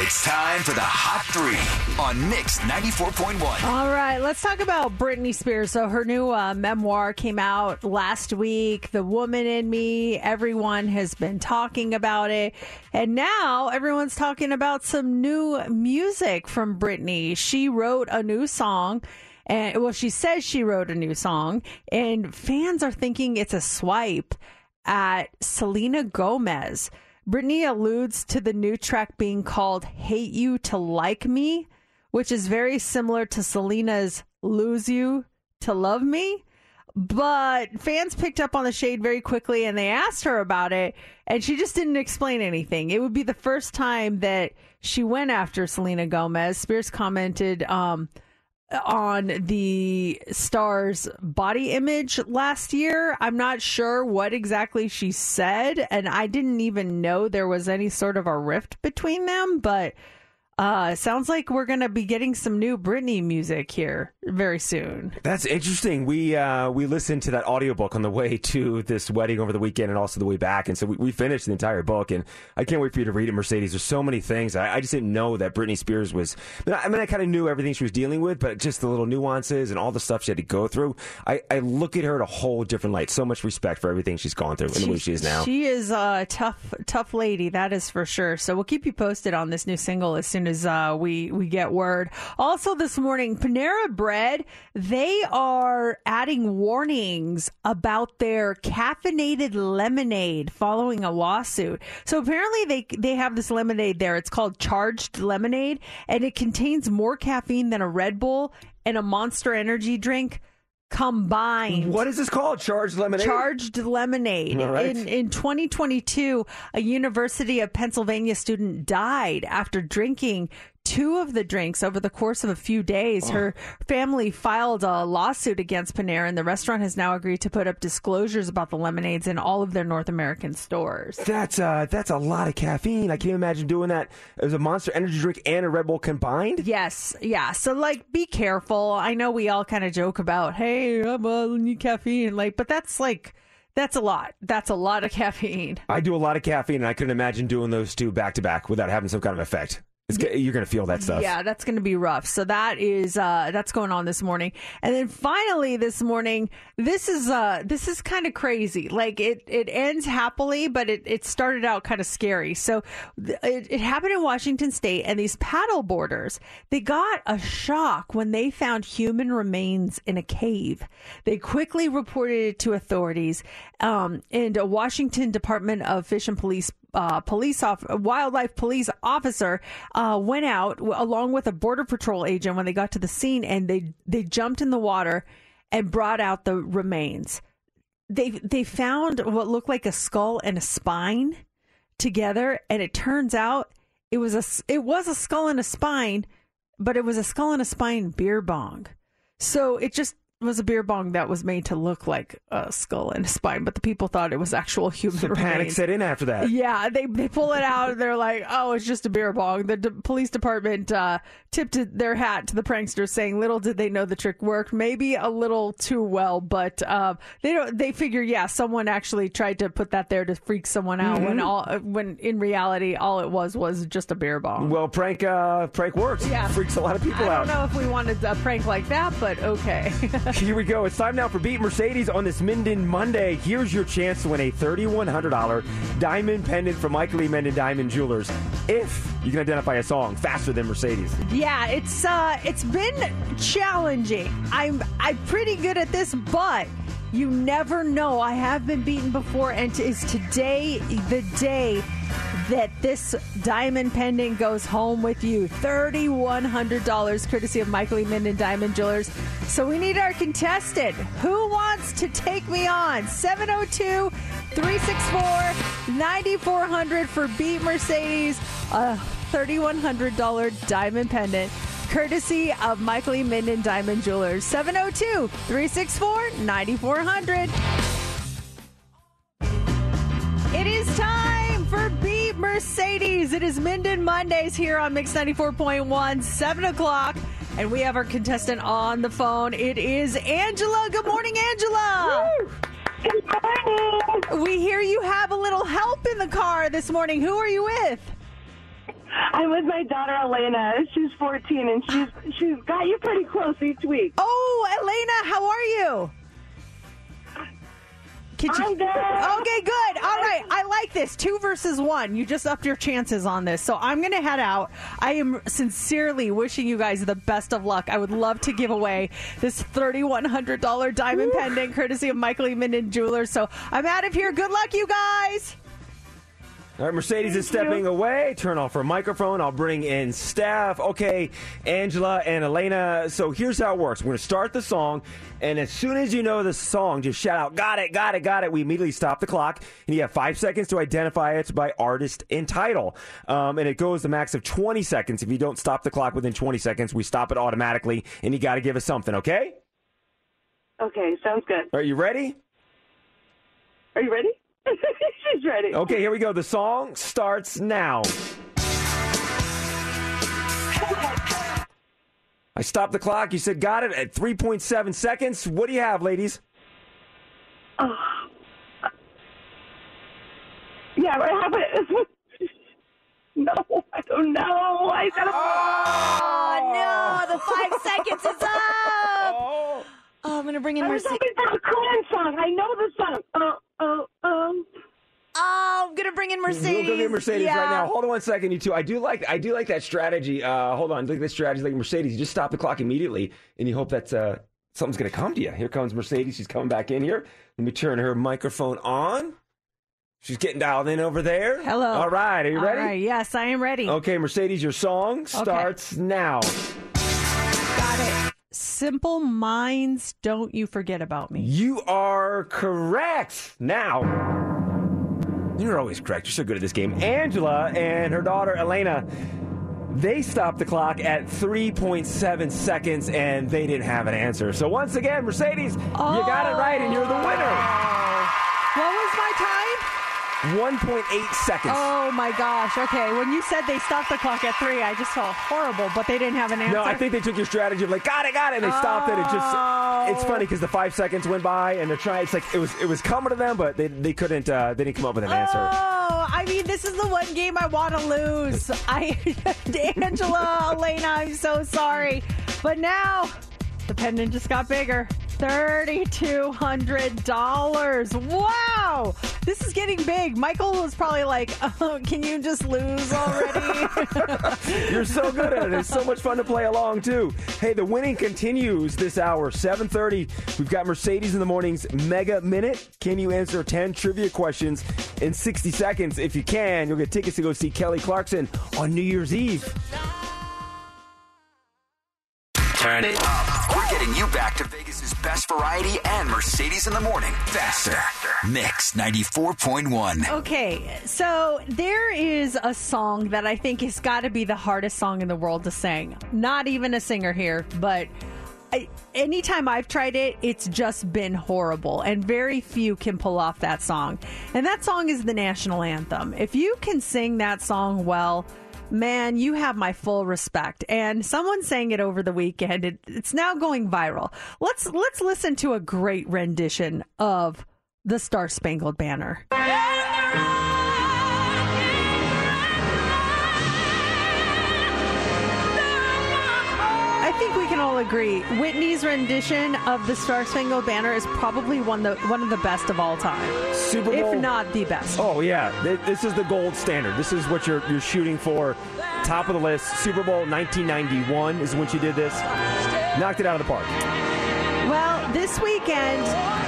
It's time for the Hot Three on Mix 94.1. All right, let's talk about Britney Spears. So her new uh, memoir came out last week, The Woman in Me. Everyone has been talking about it. And now everyone's talking about some new music from Britney. She wrote a new song. And well, she says she wrote a new song, and fans are thinking it's a swipe at Selena Gomez. Britney alludes to the new track being called Hate You to Like Me, which is very similar to Selena's Lose You to Love Me. But fans picked up on the shade very quickly and they asked her about it, and she just didn't explain anything. It would be the first time that she went after Selena Gomez. Spears commented, um, on the star's body image last year. I'm not sure what exactly she said, and I didn't even know there was any sort of a rift between them, but uh, sounds like we're going to be getting some new Britney music here very soon. That's interesting. We uh, we listened to that audiobook on the way to this wedding over the weekend and also the way back. And so we, we finished the entire book. And I can't wait for you to read it, Mercedes. There's so many things. I, I just didn't know that Britney Spears was. I mean, I, mean, I kind of knew everything she was dealing with, but just the little nuances and all the stuff she had to go through. I, I look at her in a whole different light. So much respect for everything she's gone through and the way she is now. She is a tough, tough lady. That is for sure. So we'll keep you posted on this new single as soon as uh, we we get word. Also, this morning, Panera Bread they are adding warnings about their caffeinated lemonade following a lawsuit. So apparently, they they have this lemonade there. It's called Charged Lemonade, and it contains more caffeine than a Red Bull and a Monster Energy drink combined. What is this called? Charged lemonade. Charged lemonade. All right. In in 2022, a University of Pennsylvania student died after drinking two of the drinks over the course of a few days. Her family filed a lawsuit against Panera, and the restaurant has now agreed to put up disclosures about the lemonades in all of their North American stores. That's uh, that's a lot of caffeine. I can't imagine doing that It was a Monster Energy drink and a Red Bull combined. Yes, yeah. So like, be careful. I know we all kind of joke about, "Hey, I'm uh, need caffeine," like, but that's like. That's a lot. That's a lot of caffeine. I do a lot of caffeine, and I couldn't imagine doing those two back to back without having some kind of effect. It's, you're going to feel that stuff. Yeah, that's going to be rough. So that is uh, that's going on this morning, and then finally this morning, this is uh, this is kind of crazy. Like it it ends happily, but it, it started out kind of scary. So it, it happened in Washington State, and these paddle boarders they got a shock when they found human remains in a cave. They quickly reported it to authorities, um, and a Washington Department of Fish and Police uh, police off wildlife police officer uh, went out along with a border patrol agent when they got to the scene and they they jumped in the water and brought out the remains. They they found what looked like a skull and a spine together, and it turns out it was a it was a skull and a spine, but it was a skull and a spine beer bong. So it just was a beer bong that was made to look like a skull and a spine, but the people thought it was actual human So panic set in after that. Yeah, they they pull it out. and They're like, "Oh, it's just a beer bong." The d- police department uh, tipped their hat to the pranksters, saying, "Little did they know the trick worked. Maybe a little too well, but uh, they don't. They figure, yeah, someone actually tried to put that there to freak someone out. When Mhm. all when in reality, all it was was just a beer bong. Well, prank uh, prank works. Yeah. freaks a lot of people I out. I don't know if we wanted a prank like that, but okay. Here we go. It's time now for Beat Mercedes on this Minden Monday. Here's your chance to win a $3,100 diamond pendant from Michael E. Minden Diamond Jewelers if you can identify a song faster than Mercedes. Yeah, it's uh it's been challenging. I'm I'm pretty good at this, but you never know. I have been beaten before and is today the day that this diamond pendant goes home with you. $3,100 courtesy of Michael E. Minden Diamond Jewelers. So we need our contestant. Who wants to take me on? 702 364 9400 for Beat Mercedes. A $3,100 diamond pendant. Courtesy of Michael E. Minden Diamond Jewelers. 702 364 9400. It is time for Mercedes. It is Minden Mondays here on Mix 94.1, 7 o'clock. And we have our contestant on the phone. It is Angela. Good morning, Angela. Good morning. We hear you have a little help in the car this morning. Who are you with? I'm with my daughter Elena. She's 14 and she's she's got you pretty close each week. Oh, Elena, how are you? I'm good. Okay, good. All right. I like this. Two versus one. You just upped your chances on this. So I'm going to head out. I am sincerely wishing you guys the best of luck. I would love to give away this $3,100 diamond pendant courtesy of Michael E. Minden Jewelers. So I'm out of here. Good luck, you guys. All right, Mercedes is Thank you. stepping away. Turn off her microphone. I'll bring in staff. Okay, Angela and Elena. So here's how it works. We're going to start the song, and as soon as you know the song, just shout out, got it, got it, got it. We immediately stop the clock, and you have five seconds to identify it by artist and title. Um, and it goes the max of 20 seconds. If you don't stop the clock within 20 seconds, we stop it automatically, and you got to give us something, okay? Okay, sounds good. Are you ready? Are you ready? She's ready. Okay, here we go. The song starts now. I stopped the clock. You said got it at 3.7 seconds. What do you have, ladies? Oh. Yeah, I have it. No, I don't know. I gotta. Oh, no, the five seconds is up. Oh, I'm going to bring in I was Mercedes. hoping for a Cohen song. I know the song. Oh, oh, oh. Oh, I'm going to bring in Mercedes. We'll go get Mercedes yeah. right now. Hold on one second, you two. I do like I do like that strategy. Uh, hold on, look at this strategy. Like Mercedes, you just stop the clock immediately, and you hope that uh, something's going to come to you. Here comes Mercedes. She's coming back in here. Let me turn her microphone on. She's getting dialed in over there. Hello. All right, are you All ready? right, yes, I am ready. Okay, Mercedes, your song starts now. Simple minds, don't you forget about me. You are correct. Now, you're always correct. You're so good at this game. Angela and her daughter Elena, they stopped the clock at 3.7 seconds and they didn't have an answer. So once again, Mercedes, you got it right and you're the winner. What was my time? 1.8 seconds. Oh my gosh. Okay, when you said they stopped the clock at three, I just felt horrible, but they didn't have an answer. No, I think they took your strategy of like, got it, got it, and they stopped it. It just, it's funny because the five seconds went by and they're trying. It's like it was, it was coming to them, but they, they couldn't, uh, they didn't come up with an answer. Oh, I mean, this is the one game I want to lose. I, Angela, Elena, I'm so sorry, but now the pendant just got bigger. Thirty-two hundred dollars. Wow, this is getting big. Michael was probably like, oh, "Can you just lose already?" You're so good at it. It's so much fun to play along too. Hey, the winning continues this hour, 7:30. We've got Mercedes in the morning's Mega Minute. Can you answer 10 trivia questions in 60 seconds? If you can, you'll get tickets to go see Kelly Clarkson on New Year's Eve. Turn it up. We're getting you back to Vegas's best variety and Mercedes in the morning. Faster. Mix 94.1. Okay, so there is a song that I think has got to be the hardest song in the world to sing. Not even a singer here, but I, anytime I've tried it, it's just been horrible, and very few can pull off that song. And that song is the national anthem. If you can sing that song well, man, you have my full respect. And someone sang it over the weekend. It, it's now going viral. Let's let's listen to a great rendition of the Star Spangled Banner. Can all agree Whitney's rendition of the Star Spangled Banner is probably one the one of the best of all time, Super Bowl. if not the best. Oh yeah, this is the gold standard. This is what you're you're shooting for. Top of the list. Super Bowl 1991 is when she did this. Knocked it out of the park. Well, this weekend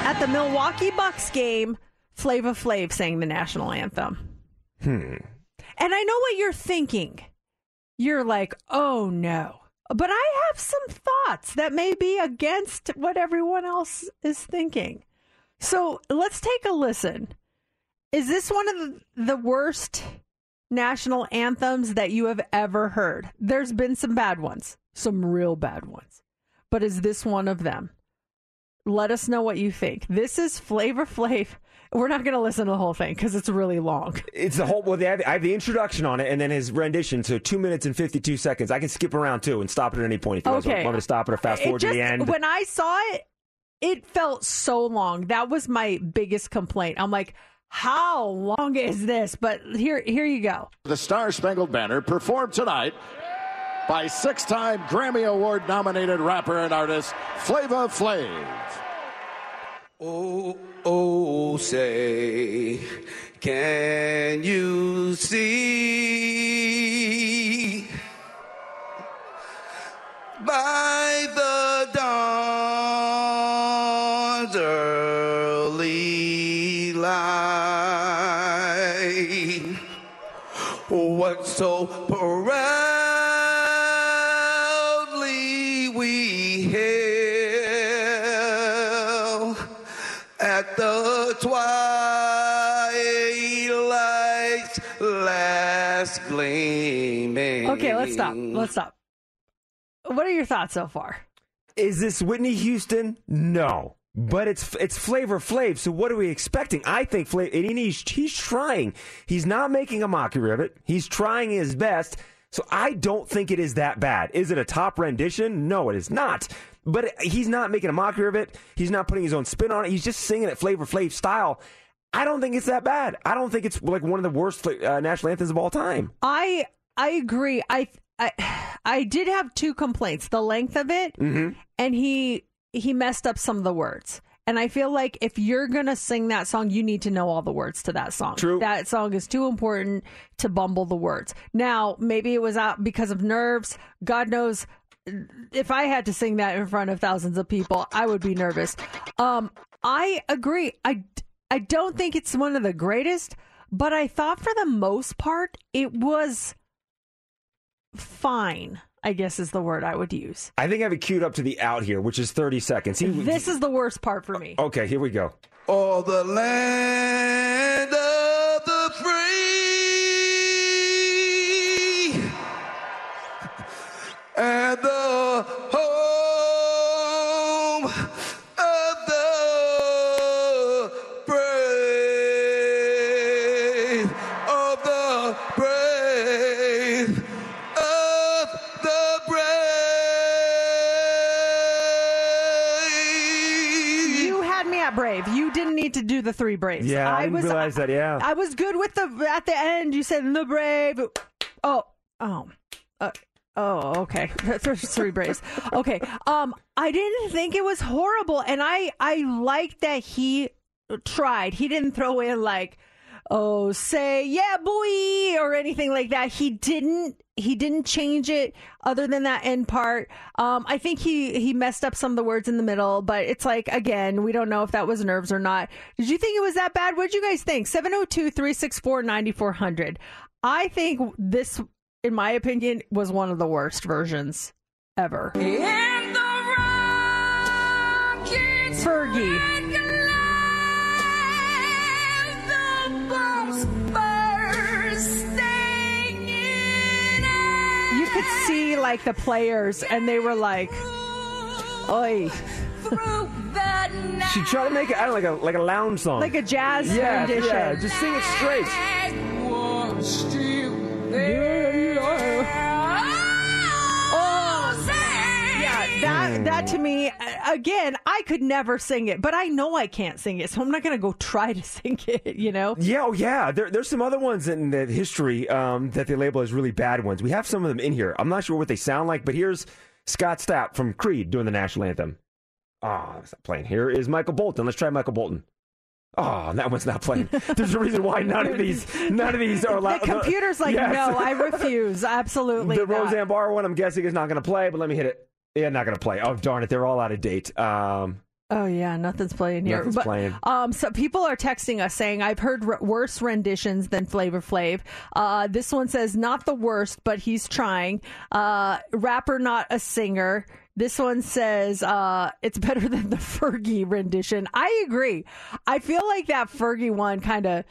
at the Milwaukee Bucks game, Flavor Flav sang the national anthem. Hmm. And I know what you're thinking. You're like, oh no. But I have some thoughts that may be against what everyone else is thinking. So let's take a listen. Is this one of the, worst national anthems that you have ever heard? There's been some bad ones, some real bad ones. But is this one of them? Let us know what you think. This is Flavor Flav. We're not going to listen to the whole thing because it's really long. It's the whole. Well, they have, I have the introduction on it, and then his rendition. So two minutes and fifty-two seconds. I can skip around too and stop it at any point if you guys Okay. want me to stop it or fast It forward to the end. When I saw it, it felt so long. That was my biggest complaint. I'm like, how long is this? But here, here you go. The Star Spangled Banner performed tonight by six time Grammy Award nominated rapper and artist Flavor Flav. Oh, oh, say, can you see? By the dawn's early light so last gleaming. Okay, let's stop. Let's stop. What are your thoughts so far? Is this Whitney Houston? No. But it's it's Flavor Flav, so what are we expecting? I think Flavor, and he's, he's trying. He's not making a mockery of it. He's trying his best. So I don't think it is that bad. Is it a top rendition? No, it is not. But he's not making a mockery of it. He's not putting his own spin on it. He's just singing it Flavor Flav style. I don't think it's that bad. I don't think it's like one of the worst uh, national anthems of all time. I I agree. I I I did have two complaints: the length of it, Mhm. and he he messed up some of the words. And I feel like if you're gonna sing that song, you need to know all the words to that song. True. That song is too important to bumble the words. Now, maybe it was out because of nerves. God knows. If I had to sing that in front of thousands of people, I would be nervous. Um, I agree. I I don't think it's one of the greatest, but I thought for the most part it was fine. I guess is the word I would use. I think I have it queued up to the out here, which is 30 seconds. He- This is the worst part for me. okay, here we go. Oh, the land of the free and the the three braves. Yeah, I didn't realize that, yeah. I was good with the at the end. You said the brave. Oh, oh, uh, oh. Okay, three braves. Okay. Um, I didn't think it was horrible, and I I liked that he tried. He didn't throw in like. Oh, say yeah, boy, or anything like that. He didn't. He didn't change it, other than that end part. Um, I think he he messed up some of the words in the middle, but it's like again, we don't know if that was nerves or not. Did you think it was that bad? What did you guys think? 702-364-9400. I think this, in my opinion, was one of the worst versions ever. Fergie. You could see like the players, and they were like, "Oi." She tried to make it, I don't know, like a like a lounge song. Like a jazz yeah, rendition. Yeah, just sing it straight. That that to me again, I could never sing it, but I know I can't sing it, so I'm not going to go try to sing it. You know? Yeah, oh yeah. There, there's some other ones in the history um, that they label as really bad ones. We have some of them in here. I'm not sure what they sound like, but here's Scott Stapp from Creed doing the national anthem. Oh, it's not playing. Here is Michael Bolton. Let's try Michael Bolton. Oh, that one's not playing. There's a reason why none of these, none of these are allowed. The computer's like, Yes. no, I refuse. Absolutely. the not. Roseanne Barr one, I'm guessing, is not going to play. But let me hit it. Yeah, not going to play. Oh darn it, they're all out of date. Um, Oh yeah, nothing's playing here. Nothing's but, playing. Um, so people are texting us saying I've heard r- worse renditions than Flavor Flav. Uh, this one says not the worst, but he's trying. Uh, rapper, not a singer. This one says uh, it's better than the Fergie rendition. I agree. I feel like that Fergie one kind of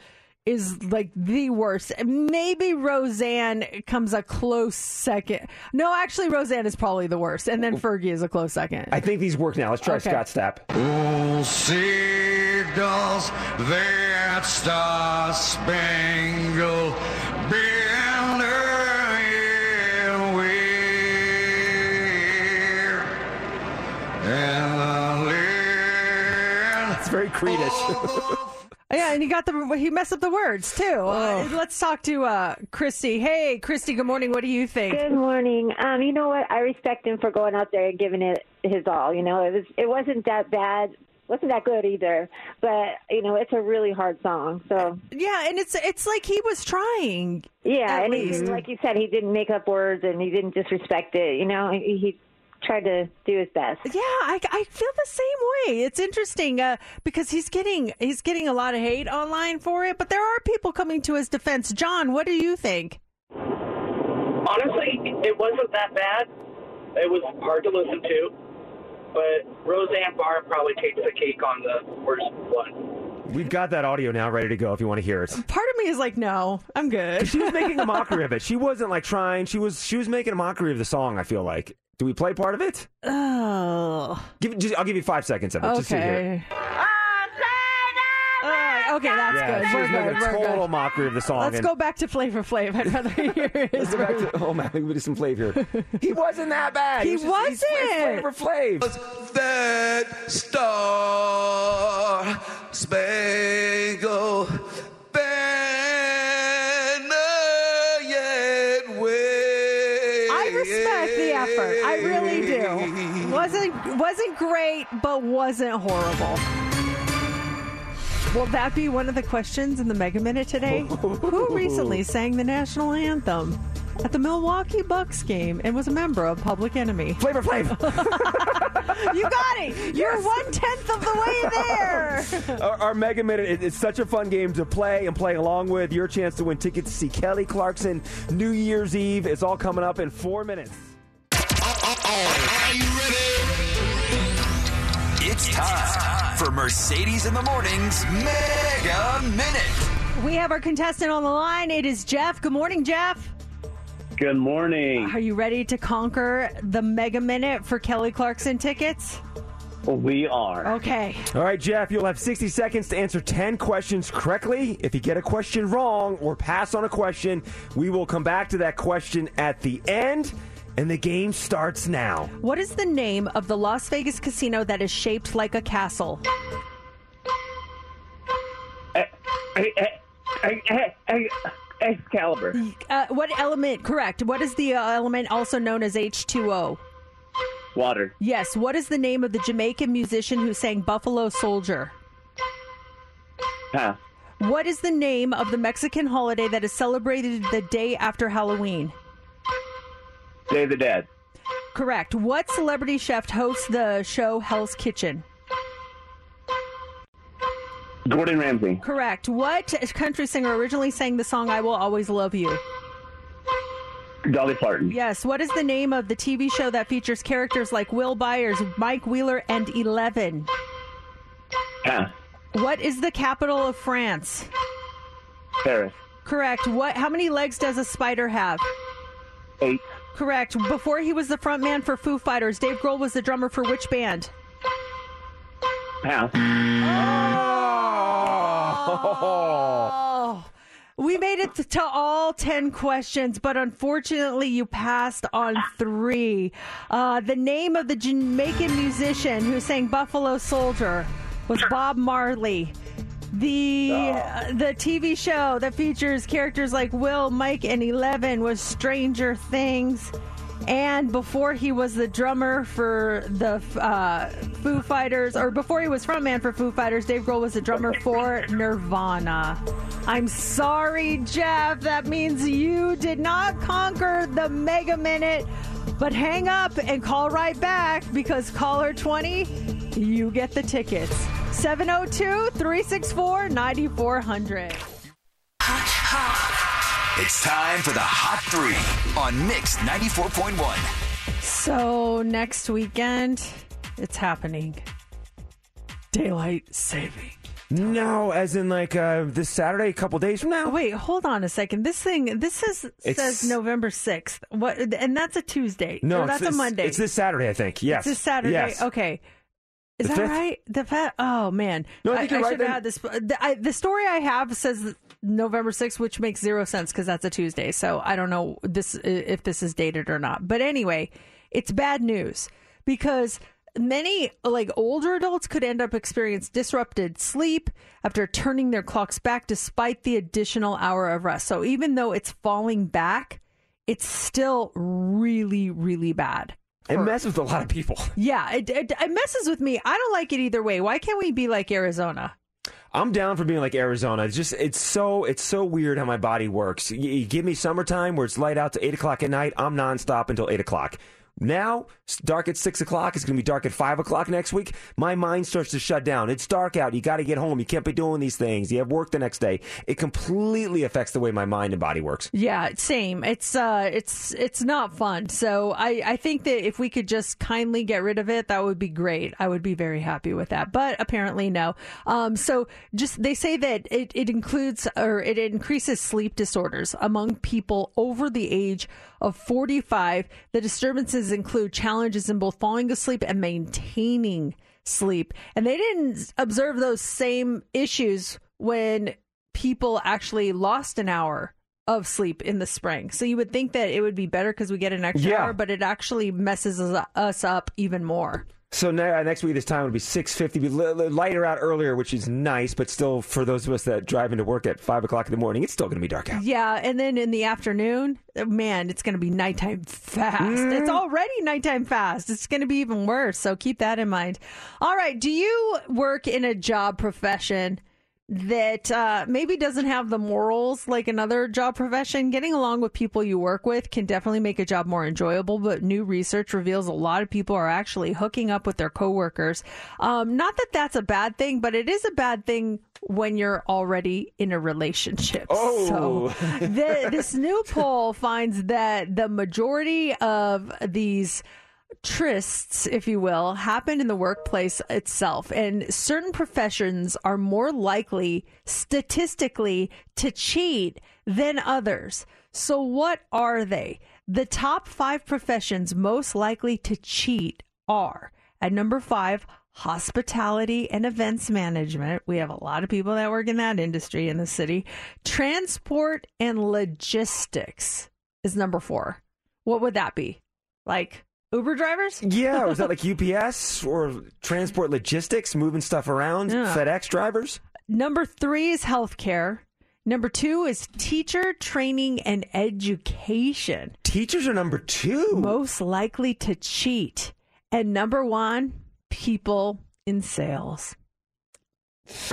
is like the worst. Maybe Roseanne comes a close second. No, actually, Roseanne is probably the worst, and then Fergie is a close second. I think these work now. Let's try Okay. Scott Stapp. Oh, seagulls, that star spangled banner in where and the land It's very Creedish. Yeah, and he got the he messed up the words too. Uh, let's talk to uh, Christy. Hey, Christy. Good morning. What do you think? Good morning. Um, you know what? I respect him for going out there and giving it his all. You know, it was it wasn't that bad, wasn't that good either. But you know, it's a really hard song. So Yeah, and it's it's like he was trying. yeah, at and least. he, like you said, he didn't make up words and he didn't disrespect it. You know, he, he tried to do his best. Yeah, I, I feel the same way. It's interesting uh, because he's getting he's getting a lot of hate online for it, but there are people coming to his defense. John, what do you think? honestly, it wasn't that bad. It was hard to listen to, but Roseanne Barr probably takes the cake on the worst one. We've got that audio now ready to go if you want to hear it. Part of me is like, no, I'm good. She was making a mockery of it. She wasn't like trying. She was she was making a mockery of the song. I feel like. Do we play part of it? Oh. Give just, I'll give you five seconds of it. Just so you hear it. Okay. Alright, okay, that's yeah, good. she We're was making good. a We're total good. mockery of the song. Let's and- go back to Flavor Flav. I'd rather hear his Let's go back to, oh man, we do some flavor. He wasn't that bad. He was just- he's wasn't. Flavor Flav. That star spangled banner yet wave. I respect the effort. I really do. Wasn't wasn't great, but wasn't horrible. Will that be one of the questions in the Mega Minute today? Who recently sang the national anthem at the Milwaukee Bucks game and was a member of Public Enemy? Flavor Flav. you got it. You're one tenth of the way there. Our, our Mega Minute, it- it's such a fun game to play and play along with. Your chance to win tickets to see Kelly Clarkson New Year's Eve. It's all coming up in four minutes. It's time for Mercedes in the Morning's Mega Minute. We have our contestant on the line. It is Jeff. Good morning, Jeff. Good morning. Are you ready to conquer the Mega Minute for Kelly Clarkson tickets? We are. Okay. All right, Jeff, you'll have 60 seconds to answer 10 questions correctly. If you get a question wrong or pass on a question, we will come back to that question at the end, and the game starts now. What is the name of the Las Vegas casino that is shaped like a castle? Eh, eh, eh, Excalibur. Uh, what element? Correct. What is the uh, element also known as H2O? Water. Yes. What is the name of the Jamaican musician who sang Buffalo Soldier? Pass. What is the name of the Mexican holiday that is celebrated the day after Halloween? Day of the Dead. Correct. What celebrity chef hosts the show Hell's Kitchen? Gordon Ramsay. Correct. What country singer originally sang the song I Will Always Love You? Dolly Parton. Yes. What is the name of the TV show that features characters like Will Byers, Mike Wheeler, and Eleven? Pass. What is the capital of France? Paris. Correct. What? How many legs does a spider have? Eight. Correct. Before he was the frontman for Foo Fighters, Dave Grohl was the drummer for which band? Pass. Oh. We made it to all 10 questions, but unfortunately, you passed on three. Uh, the name of the Jamaican musician who sang Buffalo Soldier was Bob Marley. The uh, the TV show that features characters like Will, Mike, and Eleven was Stranger Things. And before he was the drummer for the uh, Foo Fighters, or before he was frontman for Foo Fighters, Dave Grohl was the drummer for Nirvana. I'm sorry, Jeff. That means you did not conquer the Mega Minute. But hang up and call right back because caller 20, you get the tickets. 702 364 9400. It's time for the Hot Three on Mix 94.1. So next weekend, it's happening. Daylight saving. No, as in like uh, this Saturday, a couple days from now. Wait, hold on a second. This thing, this says It's- says November sixth. What? And that's a Tuesday. No, that's this, a Monday. It's this Saturday, I think. Yes. It's this Saturday. Yes. Okay. Is The that fifth? right? The fa- Oh man. No, I think you're right should have had this. The, I, the story I have says November sixth, which makes zero sense because that's a Tuesday. So I don't know this if this is dated or not. But anyway, it's bad news because many like older adults could end up experiencing disrupted sleep after turning their clocks back despite the additional hour of rest. So even though it's falling back, it's still really really bad. It messes with a lot of people. Yeah, it, it, it messes with me. I don't like it either way. Why can't we be like Arizona? I'm down for being like Arizona. It's just it's so it's so weird how my body works. You, you give me summertime where it's light out to eight o'clock at night. I'm nonstop until eight o'clock. Now, dark at six o'clock. It's going to be dark at five o'clock next week. My mind starts to shut down. It's dark out. You got to get home. You can't be doing these things. You have work the next day. It completely affects the way my mind and body works. Yeah, same. It's uh it's it's not fun. So I I think that if we could just kindly get rid of it, that would be great. I would be very happy with that. But apparently no. Um so just they say that it, it includes or it increases sleep disorders among people over the age of 45. The disturbances include challenges in both falling asleep and maintaining sleep. And they didn't observe those same issues when people actually lost an hour of sleep in the spring. So you would think that it would be better because we get an extra Yeah. hour, but it actually messes us- us up even more. So ne- uh, next week, this time would be six fifty. Be li- li- lighter out earlier, which is nice, but still for those of us that drive into work at five o'clock in the morning, it's still going to be dark out. Yeah, and then in the afternoon, man, it's going to be nighttime fast. Mm. It's already nighttime fast. It's going to be even worse. So keep that in mind. All right. Do you work in a job profession that uh, maybe doesn't have the morals like another job profession? Getting along with people you work with can definitely make a job more enjoyable, but new research reveals a lot of people are actually hooking up with their coworkers. Um, not that that's a bad thing, but it is a bad thing when you're already in a relationship. Oh. So the, this new poll finds that the majority of these trysts, if you will, happen in the workplace itself. And certain professions are more likely statistically to cheat than others. So, what are they? The top five professions most likely to cheat are at number five, hospitality and events management. We have a lot of people that work in that industry in the city. Transport and logistics is number four. What would that be? Like Uber drivers? Yeah, or is that like UPS or transport logistics, moving stuff around? Yeah. FedEx drivers? Number three is healthcare. Number two is teacher training and education. Teachers are number two. Most likely to cheat. And number one, people in sales.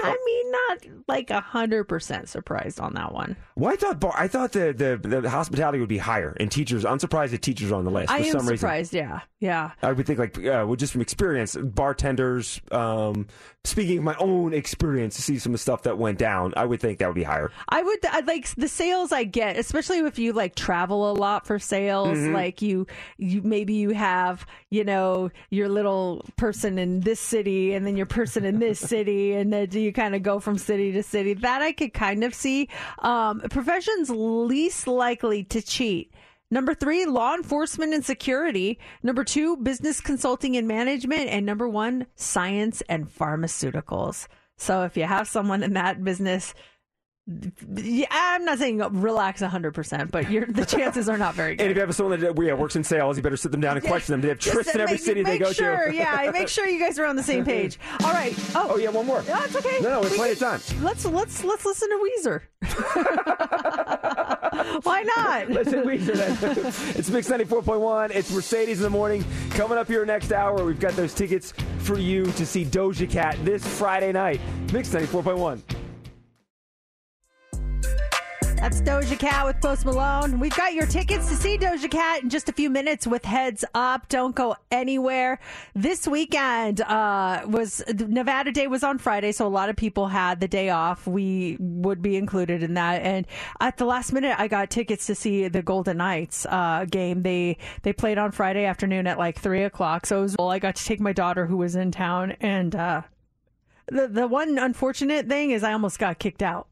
I mean, not like a hundred percent surprised on that one. Well, I thought bar- I thought the, the the hospitality would be higher, and teachers. I'm surprised that teachers are on the list I am some reason. surprised. Yeah, yeah. I would think like uh, well, just from experience, bartenders. Um, speaking of my own experience, to see some of the stuff that went down, I would think that would be higher. I would I like the sales I get, especially if you like travel a lot for sales. Mhm. Like you, you maybe you have you know your little person in this city, and then your person in this city, and then you kind of go from city to city. That I could kind of see. Um, professions least likely to cheat. Number three, law enforcement and security. Number two, business consulting and management. And number one, science and pharmaceuticals. So if you have someone in that business, I'm not saying relax 100%, but you're, the chances are not very good. And if you have someone that yeah, works in sales, you better sit them down and question them. They have trysts in every make- city they make go sure, to? Yeah, make sure you guys are on the same page. All right. Oh, oh yeah, one more. No, it's okay. No, no, we have We plenty of time. Let's let's let's listen to Weezer. Why not? Listen, to Weezer. then. it's Mix 94.1. It's Mercedes in the morning. Coming up here next hour, we've got those tickets for you to see Doja Cat this Friday night. Mix 94.1. That's Doja Cat with Post Malone. We've got your tickets to see Doja Cat in just a few minutes with Heads Up. Don't go anywhere. This weekend uh, was Nevada Day was on Friday, so a lot of people had the day off. We would be included in that. And at the last minute, I got tickets to see the Golden Knights uh, game. They they played on Friday afternoon at like three o'clock. So it was well, I got to take my daughter who was in town, and uh, the the one unfortunate thing is I almost got kicked out.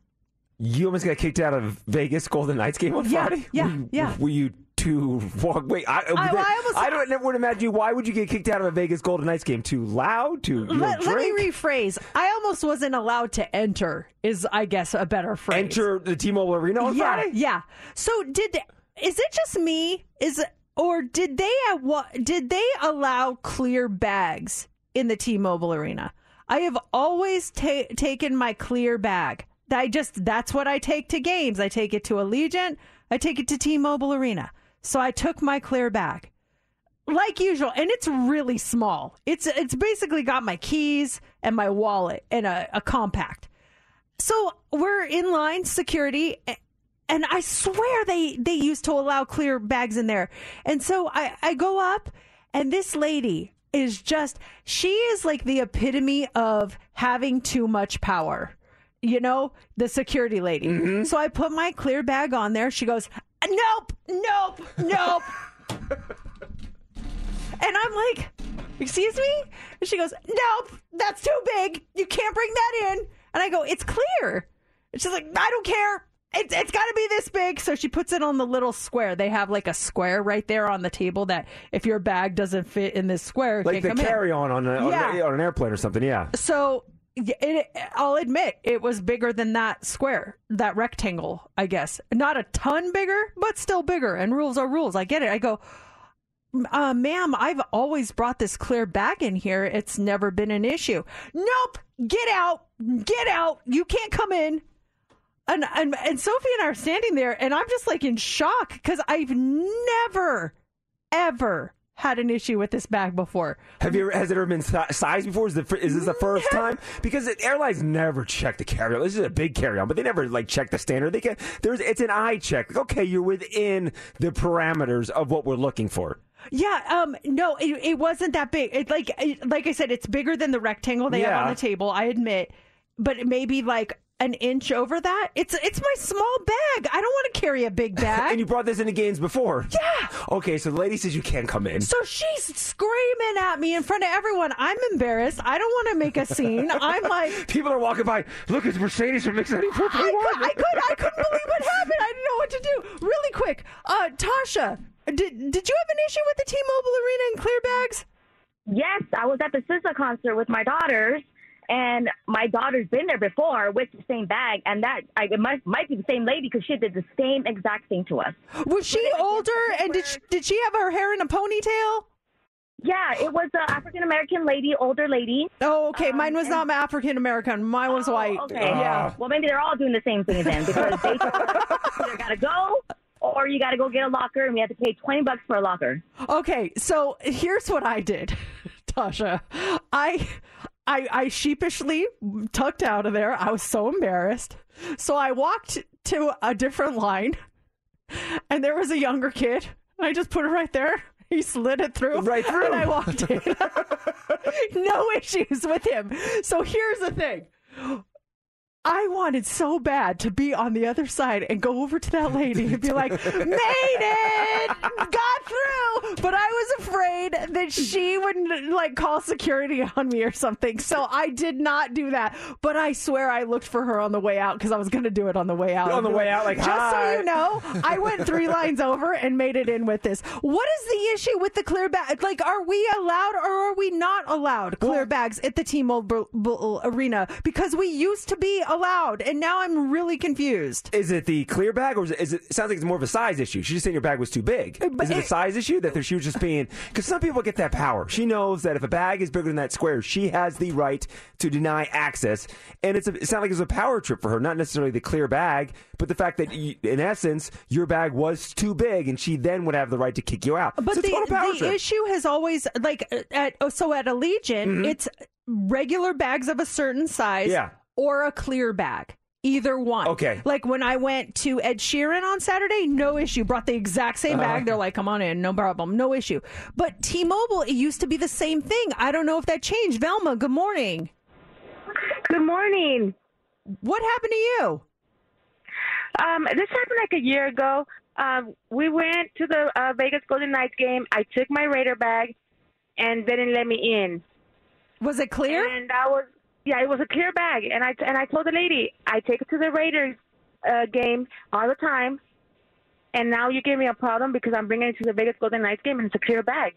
You almost got kicked out of Vegas Golden Knights game on Yeah, Friday. yeah, were you, yeah. Were you too walk? Wait, I, I- I almost- I don't never would imagine. Why would you get kicked out of a Vegas Golden Knights game? Too loud? Too Let, let me rephrase. I almost wasn't allowed to enter. Is I guess a better phrase. Enter the T-Mobile Arena on yeah, Friday. yeah. So did is it just me? Is or did they uh, at what did they allow clear bags in the T-Mobile Arena? I have always ta- taken my clear bag. I just that's what I take to games. I take it to Allegiant. I take it to T-Mobile Arena. So I took my clear bag like usual and it's really small it's it's basically got my keys and my wallet and a, a compact so we're in line security and I swear they they used to allow clear bags in there. And so I I go up, and this lady is just she is like the epitome of having too much power. You know, the security lady. Mm-hmm. So I put my clear bag on there. She goes, "Nope, nope, nope." And I'm like, excuse me? And she goes, nope, that's too big. You can't bring that in. And I go, it's clear. And she's like, I don't care. It, it's got to be this big. So she puts it on the little square. They have like a square right there on the table that if your bag doesn't fit in this square, Like the come in. carry on on, a, Yeah. on an airplane or something. Yeah. So it, I'll admit it was bigger than that square, that rectangle, I guess. Not a ton bigger, but still bigger. And rules are rules. I get it. I go, uh, ma'am, I've always brought this clear bag in here. It's never been an issue. Nope. Get out. Get out. You can't come in. And, and and Sophie and I are standing there, and I'm just like in shock because I've never, ever had an issue with this bag before. Have you ever, has it ever been sized before? Is, the, is this the first time? Because the airlines never check the carry on. This is a big carry on, but they never like check the standard. They can. There's it's an eye check. Like, okay, you're within the parameters of what we're looking for. Yeah, um, no, it, it wasn't that big. It like, it, like I said, it's bigger than the rectangle they have on the table. I admit, but it may be like an inch over that. It's it's my small bag. I don't want to carry a big bag. and you brought this into games before. Yeah. Okay, so the lady says you can't come in. so she's screaming at me in front of everyone. I'm embarrassed. I don't want to make a scene. I'm like, People are walking by. Look, it's Mercedes from Mix 94.1. I, could, I could, I couldn't believe what happened. I didn't know what to do. Really quick, uh, Tasha, did did you have an issue with the T-Mobile Arena and clear bags? Yes, I was at the SZA concert with my daughters, and my daughter's been there before with the same bag, and that I, it might, might be the same lady because she did the same exact thing to us. Was she older and did she, did she have her hair in a ponytail? Yeah, it was an African American lady, older lady. Oh, okay. Mine um, was not African American. Mine was oh, white. Okay, Yeah. Well, maybe they're all doing the same thing then because they either got to go or you got to go get a locker, and we have to pay twenty bucks for a locker. Okay, so here's what I did, Tasha. I, I, I sheepishly tucked out of there. I was so embarrassed. So I walked to a different line, and there was a younger kid. I just put it right there. He slid it through. Right through. And I walked in. no issues with him. So here's the thing. I wanted so bad to be on the other side and go over to that lady and be like, made it! Got through! But I was afraid that she would like call security on me or something. So I did not do that. But I swear I looked for her on the way out because I was going to do it on the way out. On the way out, like, just "Hi." so you know, I went three lines over and made it in with this. What is the issue with the clear bag? Like, are we allowed or are we not allowed clear bags at the T-Mobile Arena? Because we used to be allowed, and now I'm really confused. Is it the clear bag, or is it, is it, it sounds like it's more of a size issue? She's just saying your bag was too big. Uh, is it a size issue that she was just being? Because some people get that power. She knows that if a bag is bigger than that square, she has the right to deny access. And it's a, it sounds like it was a power trip for her, not necessarily the clear bag, but the fact that you, in essence your bag was too big, and she then would have the right to kick you out. But a the, the issue has always like at so at Allegiant, mm-hmm. it's regular bags of a certain size, Yeah. Or a clear bag. Either one. Okay. Like when I went to Ed Sheeran on Saturday, no issue. Brought the exact same Uh-huh. bag. They're like, come on in, no problem, no issue. But T-Mobile, it used to be the same thing. I don't know if that changed. Velma, good morning. Good morning. What happened to you? Um, this happened like a year ago. Um, we went to the uh, Vegas Golden Knights game. I took my Raider bag, and they didn't let me in. Was it clear? And I was yeah, it was a clear bag. And I and I told the lady I take it to the Raiders uh, game all the time. And now you give me a problem because I'm bringing it to the Vegas Golden Knights game, and it's a clear bag.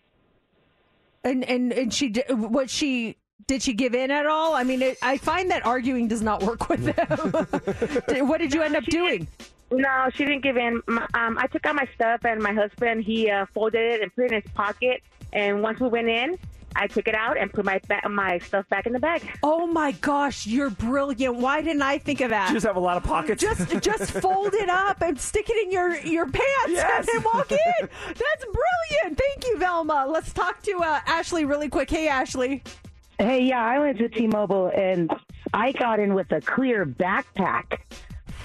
And and and she did what she did she give in at all? I mean, it, I find that arguing does not work with them. What did you end up doing? No, she didn't give in. Um, I took out my stuff, and my husband he uh, folded it and put it in his pocket. And once we went in, I took it out and put my ba- my stuff back in the bag. Oh my gosh, you're brilliant. Why didn't I think of that? You just have a lot of pockets. Just just fold it up and stick it in your your pants Yes. and walk in. That's brilliant. Thank you, Velma. Let's talk to uh, Ashley really quick. Hey, Ashley. Hey, yeah, I went to T-Mobile and I got in with a clear backpack.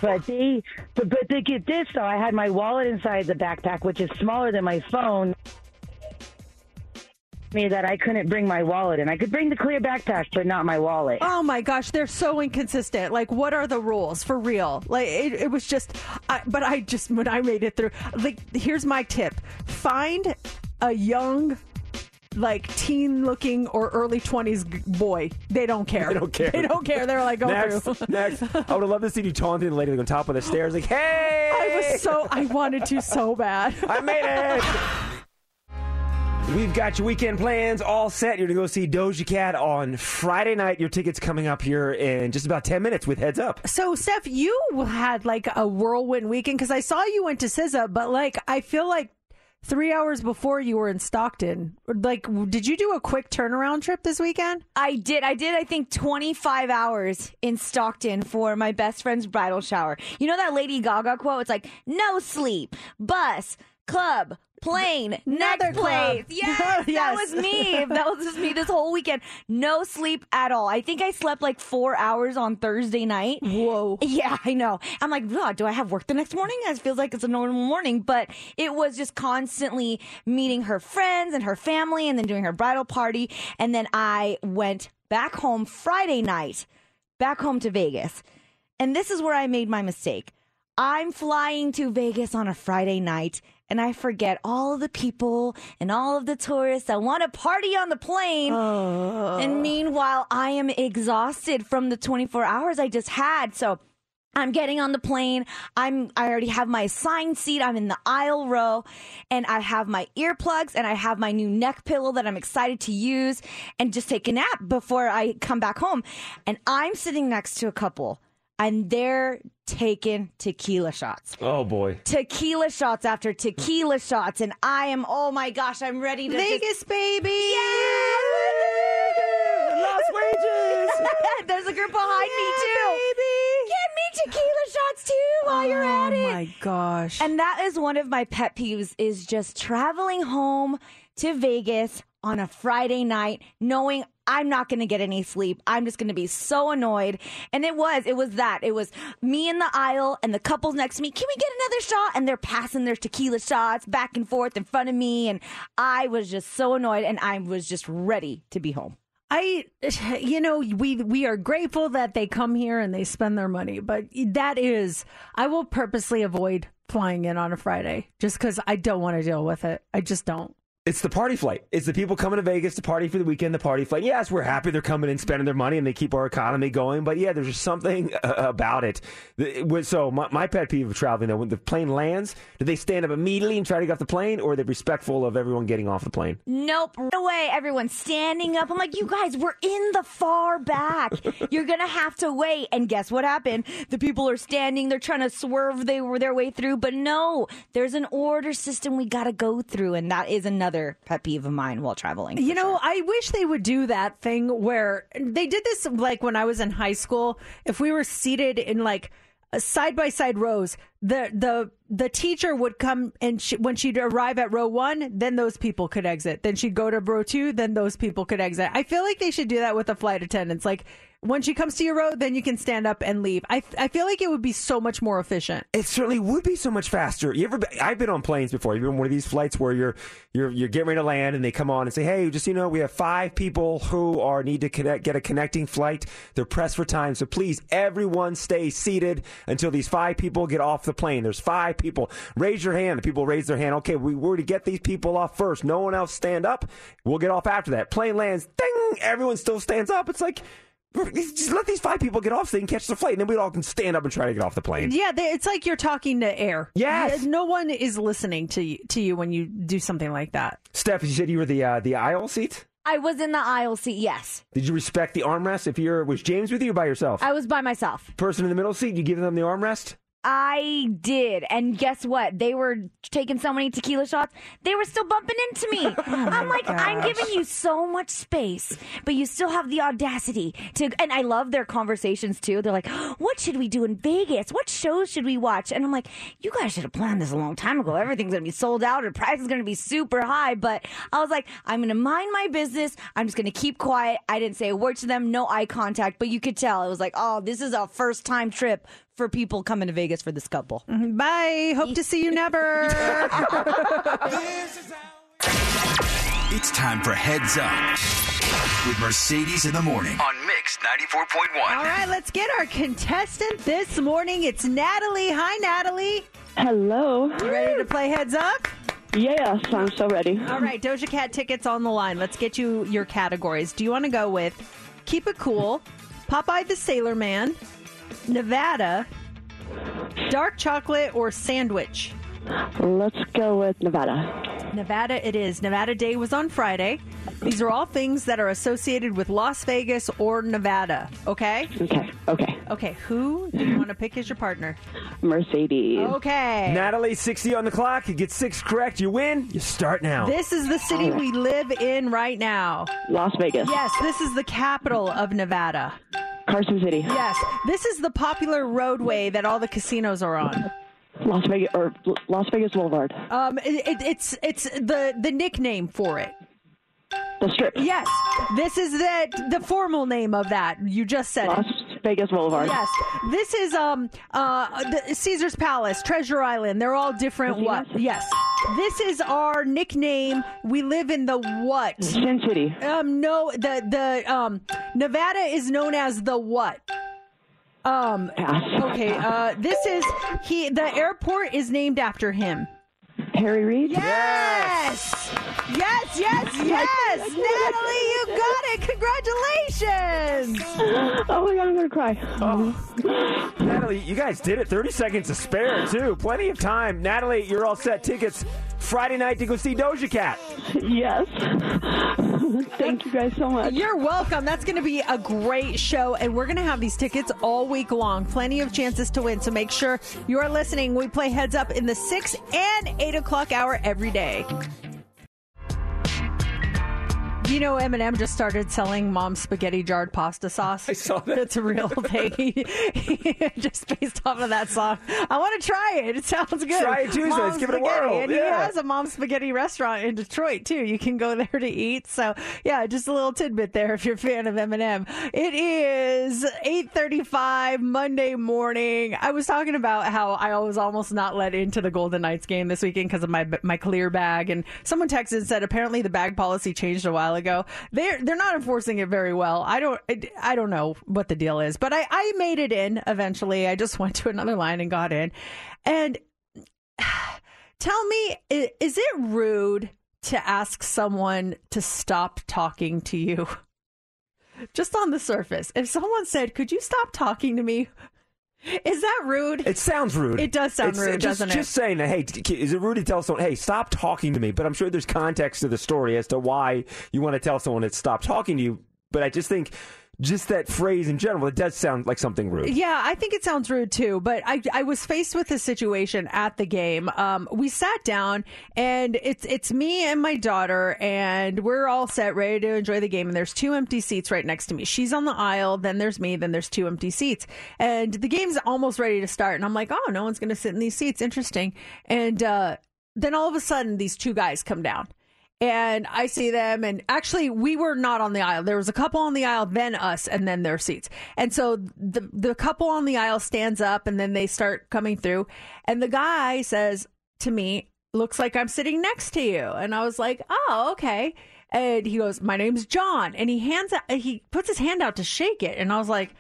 But they, but, but they get this though. I had my wallet inside the backpack, which is smaller than my phone. Me that I couldn't bring my wallet and I could bring the clear backpack, but not my wallet. Oh my gosh, they're so inconsistent. Like, what are the rules for real? Like, it, it was just, I, but I just, when I made it through, like, here's my tip find a young, like teen looking or early 20s boy. They don't care. They don't care. They don't care. They're like, go next, through. next. I would have loved to see you taunting the lady on top of the stairs, like, "Hey!" I was so, I wanted to so bad. I made it. We've got your weekend plans all set. You're going to go see Doja Cat on Friday night. Your tickets coming up here in just about 10 minutes with Heads Up. So, Steph, you had like a whirlwind weekend because I saw you went to SZA, but like, I feel like three hours before you were in Stockton. Like, did you do a quick turnaround trip this weekend? I did. I did, I think, 25 hours in Stockton for my best friend's bridal shower. You know that Lady Gaga quote? It's like, no sleep, bus, club, plane, next Another place. Yes, that was me. That was just me this whole weekend. No sleep at all. I think I slept like four hours on Thursday night. Whoa. Yeah, I know. I'm like, "Ugh, do I have work the next morning? It feels like it's a normal morning, but it was just constantly meeting her friends and her family and then doing her bridal party. And then I went back home Friday night, back home to Vegas. And this is where I made my mistake. I'm flying to Vegas on a Friday night and I forget all of the people and all of the tourists that want to party on the plane. Oh. And meanwhile, I am exhausted from the 24 hours I just had. So I'm getting on the plane. I'm I already have my assigned seat. I'm in the aisle row and I have my earplugs and I have my new neck pillow that I'm excited to use and just take a nap before I come back home. And I'm sitting next to a couple and they're taking tequila shots. Oh, boy. Tequila shots after tequila shots and I am oh my gosh, I'm ready to Vegas, just, baby. Lost wages. There's a group behind me too. Baby. Get me tequila shots too while you're oh at it. Oh my gosh. And that is one of my pet peeves is just traveling home to Vegas on a Friday night knowing I'm not going to get any sleep. I'm just going to be so annoyed. And it was, it was that. It was me in the aisle and the couples next to me. Can we get another shot? And they're passing their tequila shots back and forth in front of me. And I was just so annoyed and I was just ready to be home. I, you know, we we are grateful that they come here and they spend their money, but that is, I will purposely avoid flying in on a Friday just because I don't want to deal with it. I just don't. It's the party flight. It's the people coming to Vegas to party for the weekend, the party flight. Yes, we're happy they're coming and spending their money and they keep our economy going. But yeah, there's just something uh, about it. The- it was- So my, my pet peeve of traveling, though, when the plane lands, do they stand up immediately and try to get off the plane or are they respectful of everyone getting off the plane? Nope. Right away. Everyone's standing up. I'm like, you guys, we're in the far back. You're going to have to wait. And guess what happened? The people are standing. They're trying to swerve they were their way through. But no, there's an order system we got to go through. And that is another pet peeve of mine while traveling. You know, I wish they would do that thing where they did this like when I was in high school. If we were seated in like side by side rows, the the the teacher would come and she, when she'd arrive at row one, then those people could exit. Then she'd go to row two, then those people could exit. I feel like they should do that with the flight attendants. Like when she comes to your row, then you can stand up and leave. I I feel like it would be so much more efficient. It certainly would be so much faster. You ever? I've been on planes before. You've been on one of these flights where you're you're you're getting ready to land, and they come on and say, "Hey, just you know, we have five people who are need to connect, get a connecting flight. They're pressed for time, so please, everyone, stay seated until these five people get off the plane. There's five people. Raise your hand. The people raise their hand. Okay, we were to get these people off first. No one else stand up. We'll get off after that. Plane lands. Ding! Everyone still stands up. It's like. Just let these five people get off so they can catch the flight, and then we all can stand up and try to get off the plane. Yeah, they, it's like you're talking to air. Yes. no one is listening to you, to you when you do something like that. Steph, you said you were the uh, the aisle seat. I was in the aisle seat, yes. Did you respect the armrest? If you're was James with you or by yourself? I was by myself. Person in the middle seat, you give them the armrest. I did. And guess what? They were taking so many tequila shots, they were still bumping into me. Oh I'm like, I'm giving you so much space, but you still have the audacity to. And I love their conversations too. They're like, what should we do in Vegas? What shows should we watch? And I'm like, you guys should have planned this a long time ago. Everything's going to be sold out. or price is going to be super high. But I was like, I'm going to mind my business. I'm just going to keep quiet. I didn't say a word to them, no eye contact, but you could tell. It was like, oh, this is a first time trip for people coming to Vegas for this couple. Mm-hmm. Bye. Hope to see you never. It's time for Heads Up with Mercedes in the morning on Mix 94.1. All right, let's get our contestant this morning. It's Natalie. Hi, Natalie. Hello. You ready to play Heads Up? Yes, I'm so ready. All right, Doja Cat tickets on the line. Let's get you your categories. Do you want to go with Keep It Cool, Popeye the Sailor Man, Nevada, Dark Chocolate, or Sandwich? Let's go with Nevada. Nevada it is. Nevada Day was on Friday. These are all things that are associated with Las Vegas or Nevada, okay? Okay, okay. Okay, who do you want to pick as your partner? Mercedes. Okay. Natalie, 60 on the clock. You get six correct, you win. You start now. This is the city we live in right now. Las Vegas. Yes, this is the capital of Nevada. Carson City. Yes, this is the popular roadway that all the casinos are on. Las Vegas or Las Vegas Boulevard. Um, it, it, it's it's the the nickname for it. The Strip. Yes, this is the the formal name of that. You just said Las it. Vegas Boulevard. Yes, this is um uh the Caesar's Palace, Treasure Island. They're all different. What? Yes, this is our nickname. We live in the what? Sin City. Um, no, the the um Nevada is known as the what? Um. Okay. Uh, this is he. The airport is named after him. Harry Reid. Yes. Yes. Yes. Yes. Yes. Natalie, you got it. Congratulations. Oh my god, I'm gonna cry. Oh. Natalie, you guys did it. 30 seconds to spare, too. Plenty of time. Natalie, you're all set. Tickets Friday night to go see Doja Cat. Yes. Thank you guys so much. You're welcome. That's going to be a great show, and we're going to have these tickets all week long. Plenty of chances to win, so make sure you are listening. We play Heads Up in the 6 and 8 o'clock hour every day. You know, Eminem just started selling mom's spaghetti jarred pasta sauce. I saw that. It's a real thing. just based off of that song. I want to try it. It sounds good. Try it Tuesday. Let's give it a Spaghetti. whirl. And he has a mom spaghetti restaurant in Detroit too. You can go there to eat. So yeah, just a little tidbit there if you're a fan of Eminem. It is 8:35 Monday morning. I was talking about how I was almost not let into the Golden Knights game this weekend because of my my clear bag, and someone texted and said apparently the bag policy changed a while ago. They're they're not enforcing it very well. I don't I don't know what the deal is, but I I made it in eventually. I just went to another line and got in, and tell me, is it rude to ask someone to stop talking to you? Just on the surface. If someone said, Could you stop talking to me? Is that rude? It sounds rude. It does sound It's- uh, rude, just, doesn't it? Just saying that, hey, is it rude to tell someone, hey, stop talking to me? But I'm sure there's context to the story as to why you want to tell someone to stop talking to you. But I just think, just that phrase in general, it does sound like something rude. Yeah, I think it sounds rude too. But I, I was faced with a situation at the game. Um, we sat down, and it's it's me and my daughter, and we're all set, ready to enjoy the game. And there's two empty seats right next to me. She's on the aisle, then there's me, then there's two empty seats, and the game's almost ready to start. And I'm like, oh, no one's going to sit in these seats. Interesting. And uh, then all of a sudden, these two guys come down and I see them. And actually, we were not on the aisle. There was a couple on the aisle, then us, and then their seats. And so the the couple on the aisle stands up, and then they start coming through. And the guy says to me, "Looks like I'm sitting next to you." And I was like, "Oh, okay." And he goes, "My name's John." And he hands out, he puts his hand out to shake it, and I was like.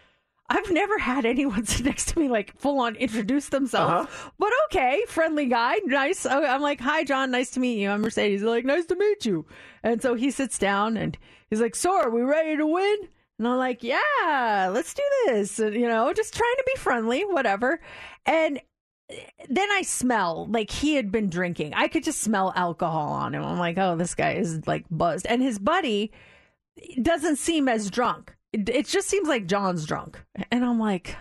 I've never had anyone sit next to me like full on introduce themselves, uh-huh. but okay, friendly guy, nice. Oh, I'm like, hi, John, nice to meet you. I'm Mercedes. He's like, nice to meet you. And so he sits down and he's like, so are we ready to win? And I'm like, yeah, let's do this. And, you know, just trying to be friendly, whatever. And eh, then I smell like he had been drinking. I could just smell alcohol on him. I'm like, oh, this guy is like buzzed. And his buddy doesn't seem as drunk. It, just seems like John's drunk. And I'm like,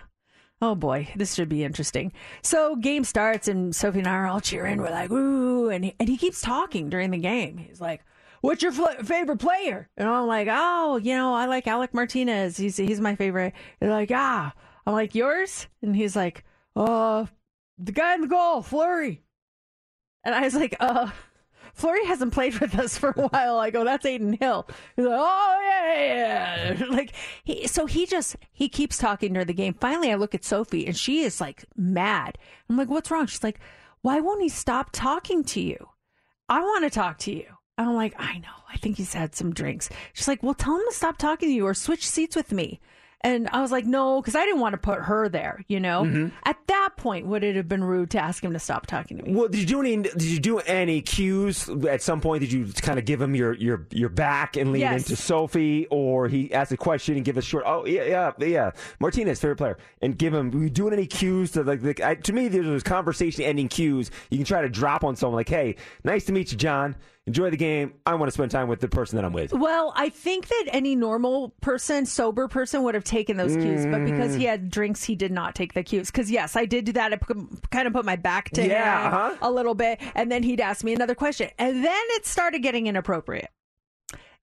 oh boy, this should be interesting. So game starts and Sophie and I are all cheering. We're like, ooh. And he, and he keeps talking during the game. He's like, what's your fl- favorite player? And I'm like, oh, you know, I like Alec Martinez. He's, he's my favorite. They're like, ah. I'm like, yours? And he's like, uh, the guy in the goal, Fleury. And I was like, uh, Fleury hasn't played with us for a while. I go, that's Adin Hill. He's like, oh yeah, yeah. yeah." Like he, so he just he keeps talking during the game. Finally, I look at Sophie and she is like mad. I'm like, what's wrong? She's like, why won't he stop talking to you? I want to talk to you. I'm like, I know. I think he's had some drinks. She's like, well, tell him to stop talking to you or switch seats with me. And I was like, no, because I didn't want to put her there, you know? Mhm. At that point, would it have been rude to ask him to stop talking to me? Well, did you do any? Did you do any cues at some point? Did you kind of give him your your your back and lean Yes. into Sophie, or he asked a question and give a short? Oh yeah, yeah, yeah. Martinez, favorite player, and give him. Were you doing any cues to like? like I, to me, there's those conversation ending cues you can try to drop on someone like, "Hey, nice to meet you, John. Enjoy the game. I want to spend time with the person that I'm with." Well, I think that any normal person, sober person, would have taken those cues, but because he had drinks, he did not take the cues. Because yes, I did do that. I kind of put my back to Yeah, him uh-huh. a little bit, and then he'd ask me another question, and then it started getting inappropriate.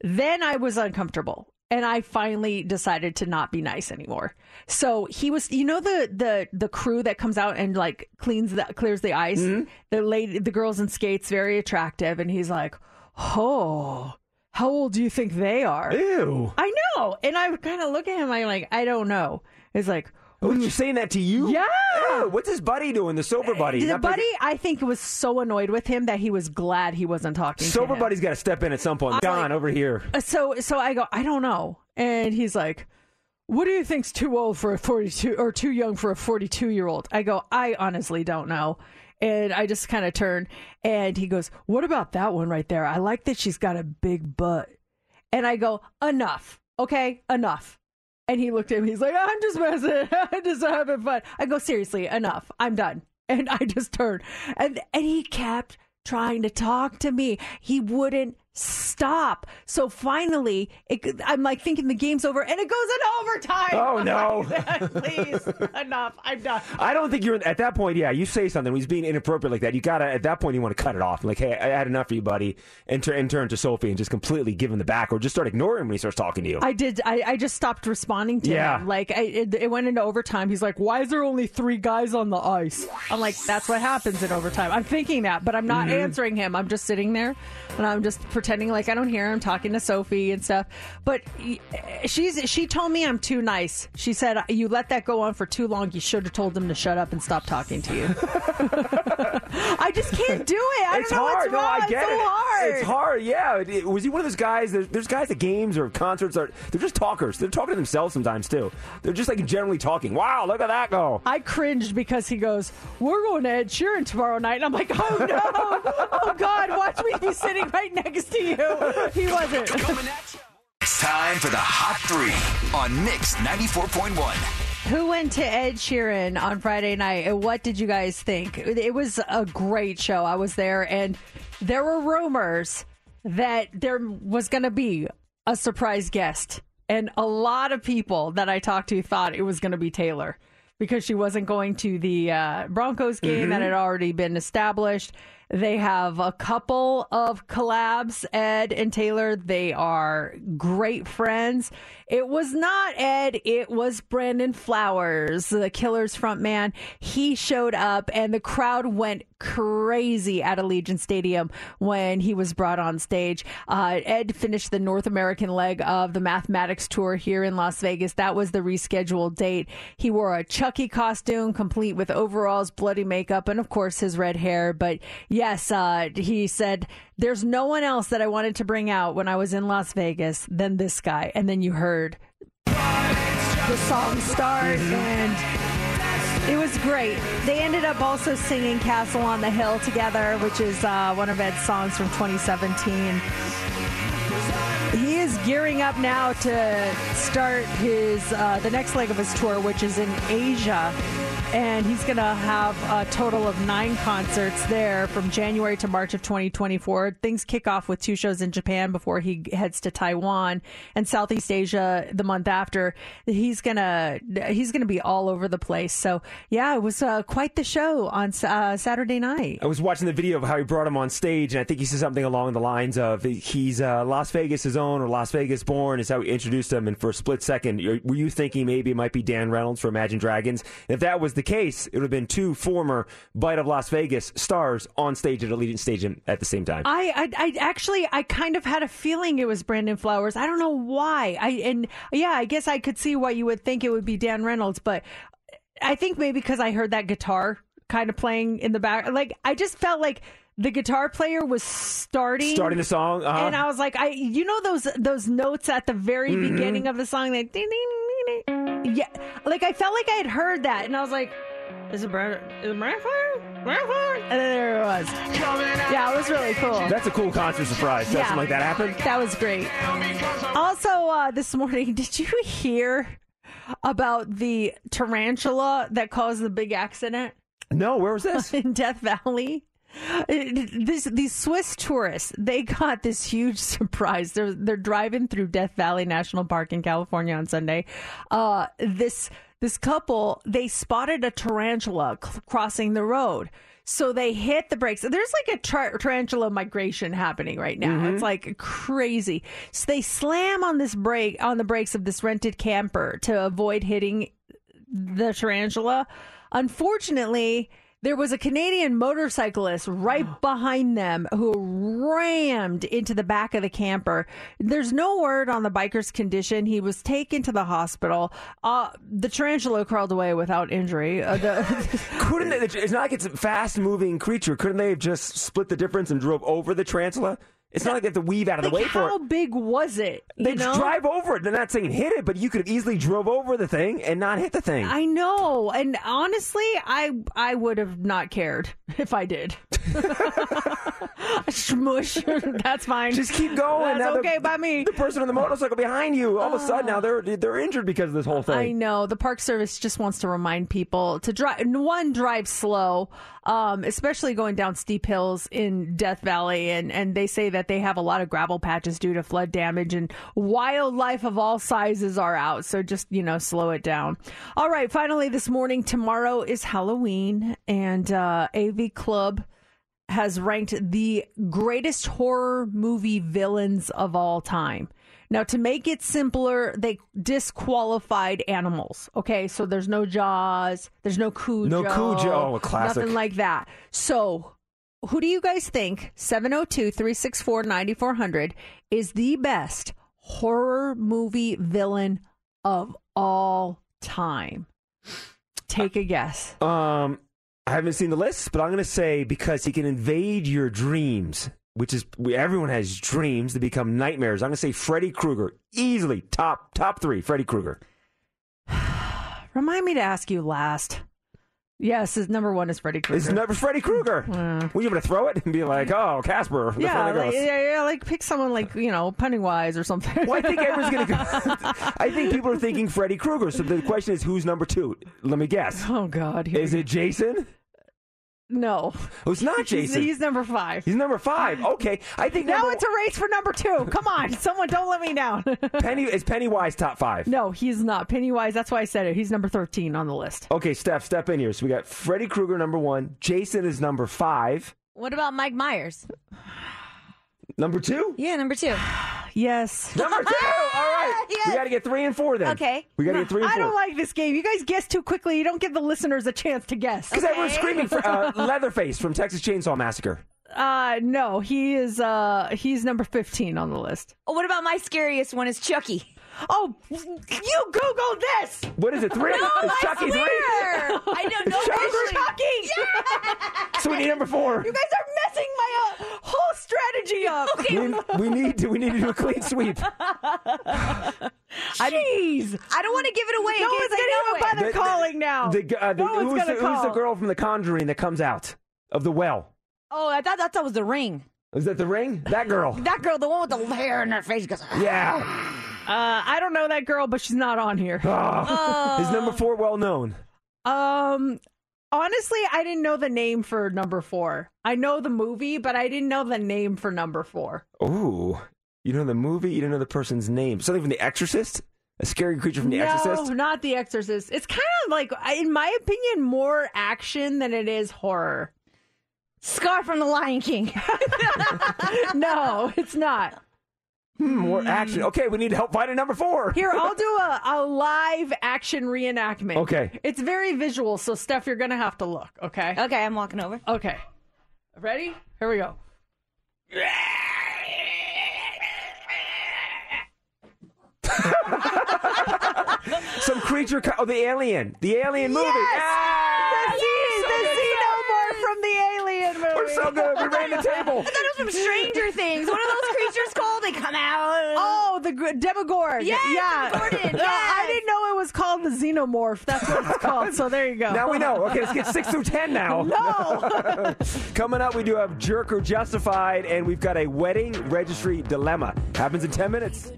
Then I was uncomfortable. And I finally decided to not be nice anymore. So he was, you know, the the the crew that comes out and like cleans the clears the ice. Mm-hmm. The lady, the girls in skates, very attractive, and he's like, "Oh, how old do you think they are?" Ew. I know. And I kind of look at him. I'm like, I don't know. It's like, Oh, you're saying that to you? Yeah. Ew, what's his buddy doing? The sober buddy. the Not big- buddy, I think, was so annoyed with him that he was glad he wasn't talking. to Sober buddy's got to step in at some point. I'm John, like- over here. Uh, So so I go, I don't know. And he's like, What do you think's too old for a 42 or too young for a 42 year old? I go, I honestly don't know. And I just kind of turn and he goes, What about that one right there? I like that she's got a big butt. And I go, Enough. Okay, enough. And he looked at me, he's like, I'm just messing, I'm just having fun. I go, seriously, enough. I'm done. And I just turned. And and he kept trying to talk to me. He wouldn't stop. So finally, it, I'm like thinking the game's over and it goes in overtime. Oh, no. like, Please, enough. I'm done. I don't think you're at that point. Yeah, you say something he's being inappropriate like that. You gotta at that point you want to cut it off. Like, hey, I had enough of you, buddy, and, and turn to Sophie and just completely give him the back, or just start ignoring him when he starts talking to you. I did. I, I just stopped responding to Yeah. him. Like I, it, it went into overtime. He's like, "Why is there only three guys on the ice?" I'm like, "That's what happens in overtime." I'm thinking that, but I'm not Mhm. answering him. I'm just sitting there, and I'm just pretending like I don't hear him talking to Sophie and stuff. But she's she told me I'm too nice. She said, "You let that go on for too long. You should have told him to shut up and stop talking to you." I just can't do it. I it's don't know hard. what's no. I get it's so it. hard. It's hard. Yeah. It- it- was he one of those guys? There's, there's guys at games or concerts are they're just talkers. They're talking to themselves sometimes too. They're just like generally talking. Wow, look at that go. I cringed because he goes, "We're going to Ed Sheeran tomorrow night," and I'm like, "Oh no! oh God! Watch me be sitting right next to you." He wasn't. It's time for the Hot Three on Mix 94.1. Who went to Ed Sheeran on Friday night, and what did you guys think? It was a great show. I was there, and there were rumors that there was going to be a surprise guest, and a lot of people that I talked to thought it was going to be Taylor because she wasn't going to the uh, Broncos game that Mhm. had already been established. They have a couple of collabs, Ed and Taylor. They are great friends. It was not Ed, it was Brandon Flowers, the Killers frontman. He showed up and the crowd went crazy at Allegiant Stadium when he was brought on stage. Uh, Ed finished the North American leg of the Mathematics Tour here in Las Vegas. That was the rescheduled date. He wore a Chucky costume, complete with overalls, bloody makeup, and of course his red hair. But yes, uh, he said, There's no one else that I wanted to bring out when I was in Las Vegas than this guy. And then you heard the song start and it was great. They ended up also singing Castle on the Hill together, which is uh, one of Ed's songs from 2017. He is gearing up now to start his uh, the next leg of his tour, which is in Asia, and he's going to have a total of nine concerts there from January to March of 2024. Things kick off with two shows in Japan before he heads to Taiwan and Southeast Asia the month after. He's gonna he's gonna be all over the place. So yeah, it was uh, quite the show on uh, Saturday night. I was watching the video of how he brought him on stage, and I think he said something along the lines of he's uh, Las Vegas' own or Las Vegas born, is how he introduced him. And for a split second, were you thinking maybe it might be Dan Reynolds for Imagine Dragons? And if that was the the case, it would have been two former Bite of Las Vegas stars on stage at Allegiant Stadium at the same time. I, I, I actually, I kind of had a feeling it was Brandon Flowers. I don't know why. I and yeah, I guess I could see why you would think it would be Dan Reynolds, but I think maybe because I heard that guitar kind of playing in the back. Like I just felt like the guitar player was starting Starting the song, uh-huh. and I was like, I, you know those those notes at the very Mhm. beginning of the song, that ding, ding. Yeah, like I felt like I had heard that, and I was like, is it Brandon? Is it Brandon Flowers? Brandon Flowers? And then there it was. Yeah, it was really cool. That's a cool concert surprise. Something Yeah. like that happened. That was great. Also, uh, this morning, did you hear about the tarantula that caused the big accident? No, where was this? In Death Valley. This, these Swiss tourists, they got this huge surprise. They're they're driving through Death Valley National Park in California on Sunday. Uh, this this couple they spotted a tarantula c- crossing the road. So they hit the brakes. There's like a tar- tarantula migration happening right now. Mhm. It's like crazy. So they slam on this brake on the brakes of this rented camper to avoid hitting the tarantula. Unfortunately, there was a Canadian motorcyclist right behind them who rammed into the back of the camper. There's no word on the biker's condition. He was taken to the hospital. Uh, the tarantula crawled away without injury. Uh, the, Couldn't they, it's not like it's a fast moving creature. Couldn't they have just split the difference and drove over the tarantula? It's not like they have to weave out of the like, way for how it. big was it? They you know? drive over it. They're not saying hit it, but you could have easily drove over the thing and not hit the thing. I know, and honestly, I I would have not cared if I did. Smush, that's fine. Just keep going. That's Now the- okay by me. The person on the motorcycle behind you, all of a ah. sudden now they're they're injured because of this whole thing. I know the Park Service just wants to remind people to drive. One, drive slow, um, especially going down steep hills in Death Valley, and and they say that they have a lot of gravel patches due to flood damage, and wildlife of all sizes are out. So just you know, slow it down. All right, finally this morning, tomorrow is Halloween, and uh, AV Club has ranked the greatest horror movie villains of all time. Now, to make it simpler, they disqualified animals. Okay, so there's no Jaws, there's no Cujo, No Cujo, oh, a classic. nothing like that. So, who do you guys think 702 364 9400 is the best horror movie villain of all time? Take a guess. Um, I haven't seen the list, but I'm going to say because he can invade your dreams, which is everyone has dreams to become nightmares. I'm going to say Freddy Krueger, easily top top three. Freddy Krueger. Remind me to ask you last. Yes, his number one is Freddy Krueger. It's never Freddy Krueger. Were you going to throw it and be like, "Oh, Casper"? the yeah, like, yeah, yeah, like pick someone like you know Pennywise or something. Well, I think everyone's going to go. I think people are thinking Freddy Krueger. So the question is, who's number two? Let me guess. Oh God, is it Jason? No, Oh, it's not Jason. He's, number five. He's number five. Okay, I think now it's a race for number two. Come on, someone don't let me down. Penny is Pennywise top five. no, he's not Pennywise. That's why I said it. He's number thirteen on the list. Okay, Steph, step in here. So we got Freddy Krueger number one. Jason is number five. What about Mike Myers? Number two. Yeah, number two. Yes. Number two. All right. We got to get three and four then. Okay. We got to get three and I four. don't like this game. You guys guess too quickly. You don't give the listeners a chance to guess. Because everyone's screaming for uh, Leatherface from Texas Chainsaw Massacre. Uh, no, he is. Uh, he's number fifteen on the list. Oh, what about my scariest one is Chucky? Oh, you Googled this. What is it? Three? No, Is I Chucky swear. three? I don't know. It's Chucky. So we need number four. You guys are messing my uh, whole strategy up. We, we need to we need to do a clean sweep. Jeez. I don't want to give it away. No one's gonna know even bother it. calling now. The, uh, the, No one's who's, the, gonna who's the girl from The Conjuring that comes out of the well? Oh, I thought, that was the ring. Is that the ring? That girl. That girl, the one with the hair in her face, goes. Yeah. Uh, I don't know that girl, but she's not on here. Ah. Is number four well known? Um, honestly, I didn't know the name for number four. I know the movie, but I didn't know the name for number four. Ooh. You know the movie? You don't know the person's name. Something from The Exorcist? A scary creature from The no, Exorcist? not The Exorcist. It's kind of like, in my opinion, more action than it is horror. Scar from The Lion King. no, it's not. Hmm, more action. Okay, we need help finding number four. Here, I'll do a, a live action reenactment. Okay. It's very visual, so Steph, you're going to have to look, okay? Okay, I'm walking over. Okay. Ready? Here we go. Some creature. Co- oh, the alien. The alien movie. The, Z- the xenomorph from the alien movie. We're so good. We ran the table. I thought it was from Stranger Things. What are those creatures? They come out. Oh, the gr- Demogorgon. Yes, yeah. Demogorgon, No, I didn't know it was called the xenomorph. That's what it's called. So there you go. Now we know. Okay, let's get six through ten now. No. Coming up, we do have Jerk or Justified, and we've got a wedding registry dilemma. Happens in 10 minutes.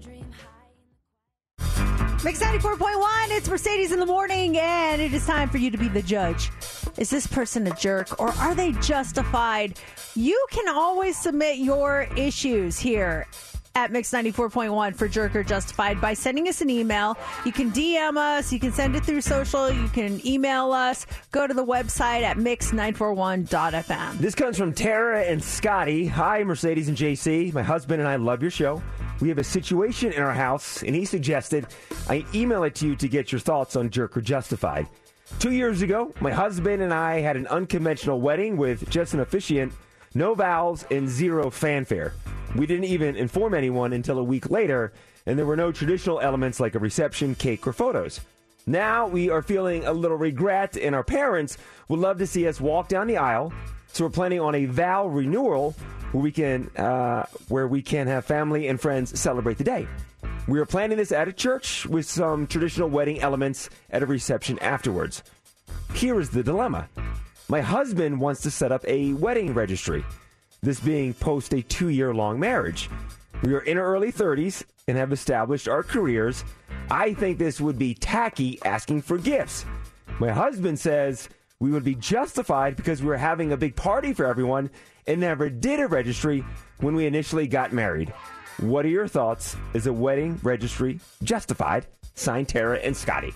Mix 94.1, it's Mercedes in the morning, and it is time for you to be the judge. Is this person a jerk or are they justified? You can always submit your issues here at Mix 94.1 for Jerk or Justified by sending us an email. You can DM us, you can send it through social, you can email us. Go to the website at mix941.fm. This comes from Tara and Scotty. Hi, Mercedes and JC. My husband and I love your show. We have a situation in our house, and he suggested I email it to you to get your thoughts on Jerk or Justified. Two years ago, my husband and I had an unconventional wedding with just an officiant, no vows, and zero fanfare. We didn't even inform anyone until a week later, and there were no traditional elements like a reception, cake, or photos. Now we are feeling a little regret, and our parents would love to see us walk down the aisle. So we're planning on a vow renewal where we can uh, where we can have family and friends celebrate the day. We are planning this at a church with some traditional wedding elements at a reception afterwards. Here is the dilemma. My husband wants to set up a wedding registry, this being post a two year long marriage. We are in our early 30s and have established our careers. I think this would be tacky asking for gifts. My husband says we would be justified because we were having a big party for everyone and never did a registry when we initially got married. What are your thoughts? Is a wedding registry justified? Signed Tara and Scotty.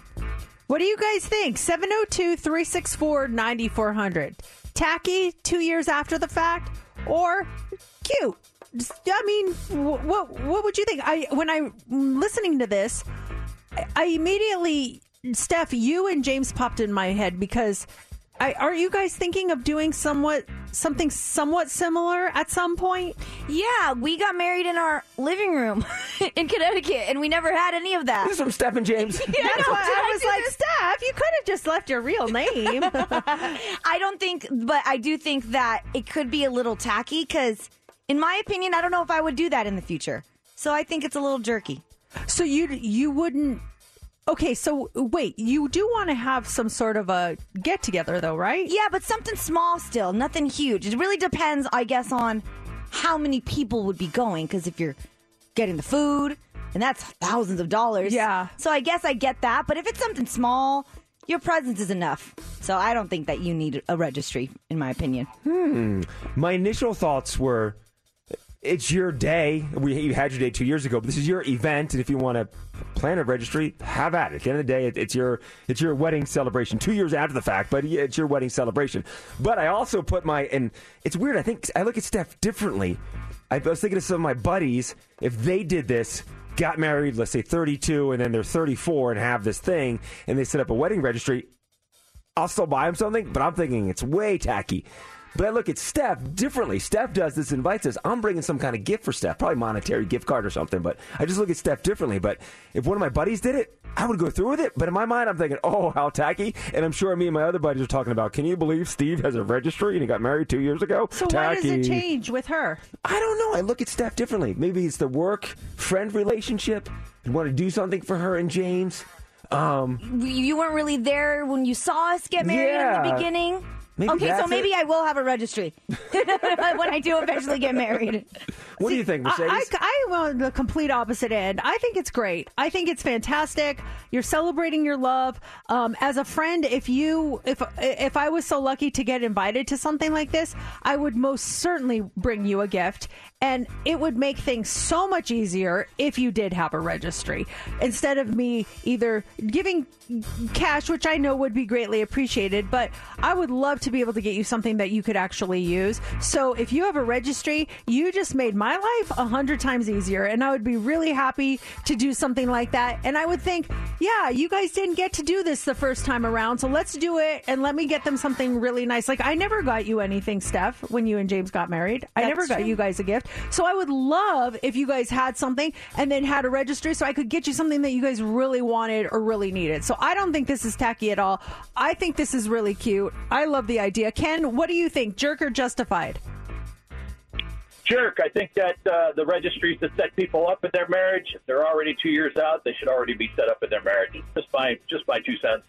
What do you guys think? 702 364 9400. Tacky two years after the fact or cute? I mean, what what would you think? I when I'm listening to this, I- I immediately, Steph, you and James popped in my head because I, are you guys thinking of doing somewhat something somewhat similar at some point? Yeah, we got married in our living room in Connecticut, and we never had any of that. This is from Steph and James. Yeah, That's no, why I I was like, this? Steph, you could have just left your real name. I don't think, but I do think that it could be a little tacky because, in my opinion, I don't know if I would do that in the future. So I think it's a little jerky. So you you wouldn't. Okay, so wait, you do want to have some sort of a get together, though, right? Yeah, but something small still, nothing huge. It really depends, I guess, on how many people would be going. Because if you're getting the food, and that's thousands of dollars. Yeah. So I guess I get that. But if it's something small, your presence is enough. So I don't think that you need a registry, in my opinion. Hmm. My initial thoughts were it's your day. We you had your day two years ago, but this is your event, and if you want to plan a registry, have at it. At the end of the day, it, it's your it's your wedding celebration. Two years after the fact, but it's your wedding celebration. But I also put my and it's weird. I think I look at Steph differently. I was thinking of some of my buddies if they did this. Got married, let's say 32, and then they're 34 and have this thing, and they set up a wedding registry. I'll still buy them something, but I'm thinking it's way tacky. But I look at Steph differently. Steph does this, invites us. I'm bringing some kind of gift for Steph, probably monetary gift card or something. But I just look at Steph differently. But if one of my buddies did it, I would go through with it. But in my mind, I'm thinking, oh, how tacky. And I'm sure me and my other buddies are talking about, can you believe Steve has a registry and he got married two years ago? So tacky. why does it change with her? I don't know. I look at Steph differently. Maybe it's the work friend relationship. You want to do something for her and James. Um, You- You weren't really there when you saw us get married in the beginning. Maybe okay, so maybe it. I will have a registry when I do eventually get married. what do you think, Mercedes? I, I, I want the complete opposite end. I think it's great. I think it's fantastic. You're celebrating your love. Um, as a friend, if you if if I was so lucky to get invited to something like this, I would most certainly bring you a gift, and it would make things so much easier if you did have a registry instead of me either giving cash, which I know would be greatly appreciated, but I would love to be able to get you something that you could actually use. So if you have a registry, you just made my my life a hundred times easier, and I would be really happy to do something like that. And I would think, yeah, you guys didn't get to do this the first time around, so let's do it and let me get them something really nice. Like I never got you anything, Steph, when you and James got married. I never got true. you guys a gift. So I would love if you guys had something and then had a registry so I could get you something that you guys really wanted or really needed. So I don't think this is tacky at all. I think this is really cute. I love the idea. Ken, what do you think? Jerk or justified? Jerk. I think that uh, the registries that set people up in their marriage, if they're already two years out, they should already be set up in their marriage. Just my just my two cents.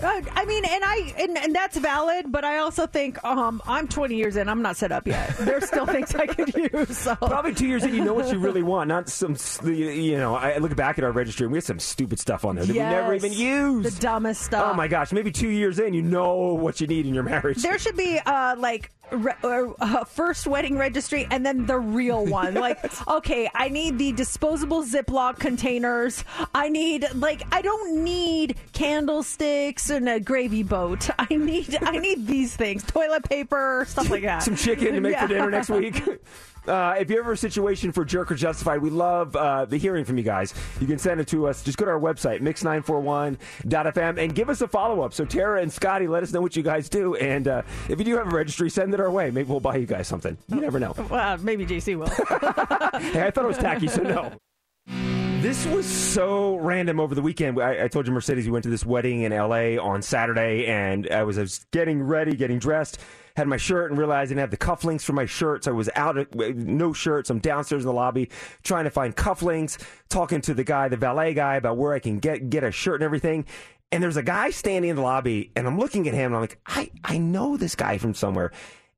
Uh, I mean, and I and, and that's valid, but I also think um, I'm 20 years in. I'm not set up yet. There's still things I could use. So. Probably two years in, you know what you really want, not some. You know, I look back at our registry and we had some stupid stuff on there that we never even used. The dumbest stuff. Oh my gosh! Maybe two years in, you know what you need in your marriage. There should be uh, like re- uh, first wedding registry and then the real one. Like, okay, I need the disposable Ziploc containers. I need like I don't need candlesticks and a gravy boat. I need I need these things, toilet paper, stuff like that. Some chicken to make Yeah. for dinner next week. Uh, if you ever have a situation for Jerk or Justified, we love uh, the hearing from you guys. You can send it to us. Just go to our website, mix941.fm, and give us a follow up. So, Tara and Scotty, let us know what you guys do. And uh, if you do have a registry, send it our way. Maybe we'll buy you guys something. You never know. Well, maybe JC will. hey, I thought it was tacky, so no. This was so random over the weekend. I, I told you, Mercedes, we went to this wedding in LA on Saturday, and I was, I was getting ready, getting dressed, had my shirt, and realized I didn't have the cufflinks for my shirt. So I was out, of, no shirts. I'm downstairs in the lobby trying to find cufflinks, talking to the guy, the valet guy, about where I can get, get a shirt and everything. And there's a guy standing in the lobby, and I'm looking at him, and I'm like, I, I know this guy from somewhere.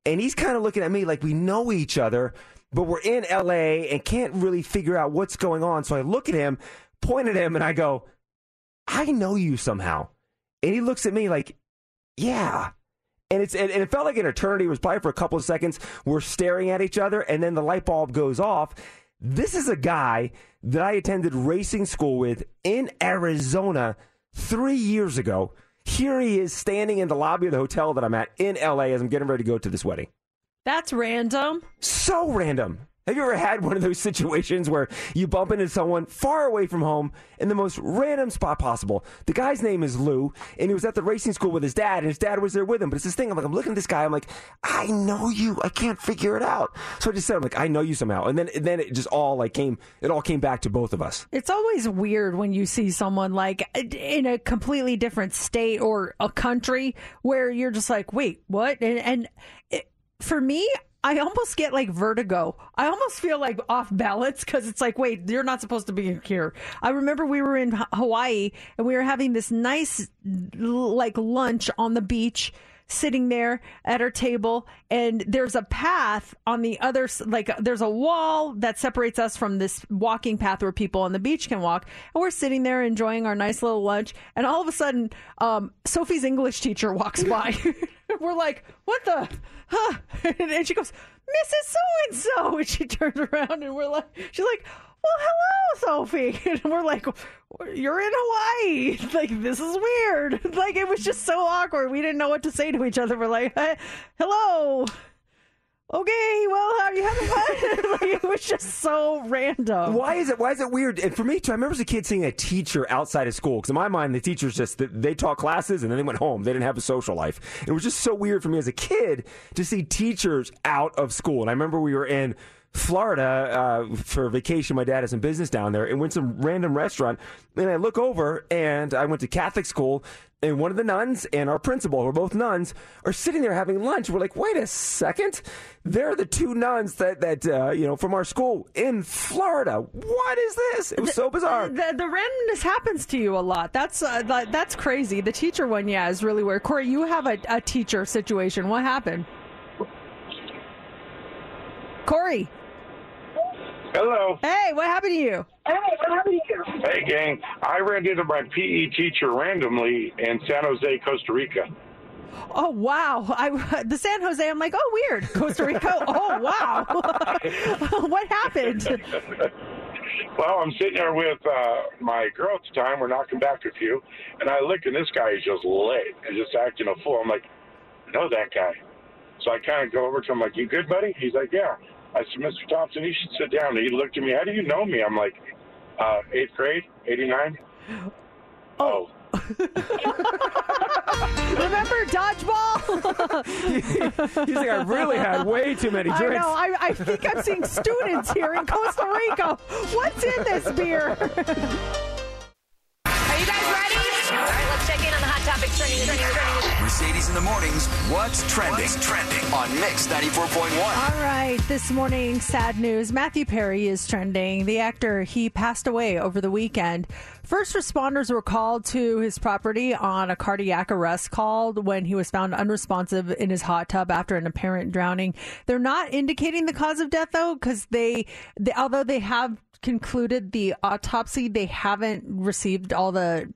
And he's kind of looking at me like we know each other, but we're in LA and can't really figure out what's going on. So I look at him, point at him, and I go, I know you somehow. And he looks at me like, yeah. And it's and, it felt like an eternity. It was probably for a couple of seconds. We're staring at each other, and then the light bulb goes off. This is a guy that I attended racing school with in Arizona three years ago. Here he is standing in the lobby of the hotel that I'm at in LA as I'm getting ready to go to this wedding. That's random. So random. Have you ever had one of those situations where you bump into someone far away from home in the most random spot possible? The guy's name is Lou, and he was at the racing school with his dad, and his dad was there with him. But it's this thing. I'm like, I'm looking at this guy. I'm like, I know you. I can't figure it out. So I just said, I'm like, I know you somehow. And then, and then it just all like came. It all came back to both of us. It's always weird when you see someone like in a completely different state or a country where you're just like, wait, what? And, and it, for me, I almost get like vertigo. I almost feel like off balance because it's like, wait, you're not supposed to be here. I remember we were in Hawaii and we were having this nice like lunch on the beach sitting there at our table and there's a path on the other like there's a wall that separates us from this walking path where people on the beach can walk and we're sitting there enjoying our nice little lunch and all of a sudden um, sophie's english teacher walks by. We're like what the huh? And she goes mrs so and so and she turns around and we're like she's like well, hello, Sophie. And we're like, you're in Hawaii. Like, this is weird. Like, it was just so awkward. We didn't know what to say to each other. We're like, "Eh, hello. Okay, well, how are you having fun? like, it was just so random. Why is it? Why is it weird? And for me too, I remember as a kid seeing a teacher outside of school because in my mind the teachers just they taught classes and then they went home. They didn't have a social life. It was just so weird for me as a kid to see teachers out of school. And I remember we were in. Florida uh, for vacation. My dad has some business down there, and went to some random restaurant. And I look over, and I went to Catholic school, and one of the nuns and our principal, who are both nuns, are sitting there having lunch. We're like, wait a second, they're the two nuns that that uh, you know from our school in Florida. What is this? It was so bizarre. The, the randomness happens to you a lot. That's uh, that, that's crazy. The teacher one, yeah, is really weird. Corey, you have a, a teacher situation. What happened? Corey. Hello. Hey, what happened to you? Hey, what happened to you? Hey, gang. I ran into my PE teacher randomly in San Jose, Costa Rica. Oh wow! I the San Jose. I'm like, oh weird. Costa Rica. oh wow. what happened? Well, I'm sitting there with uh, my girl at the time. We're knocking back a few, and I look, and this guy is just lit and just acting a fool. I'm like, I know that guy. So I kind of go over to him, like, you good, buddy? He's like, yeah. I said, Mr. Thompson, you should sit down. And he looked at me. How do you know me? I'm like, uh, eighth grade, 89. Oh. Remember dodgeball? He's like, I really had way too many drinks. I drinks. know. I, I think I'm seeing students here in Costa Rica. What's in this beer? Are you guys ready? All right, let's check in on the hot topics trending, trending, trending. Mercedes in the mornings. What's trending? What's trending on Mix 94.1? All right, this morning, sad news. Matthew Perry is trending. The actor, he passed away over the weekend. First responders were called to his property on a cardiac arrest call when he was found unresponsive in his hot tub after an apparent drowning. They're not indicating the cause of death though, because they, they, although they have concluded the autopsy, they haven't received all the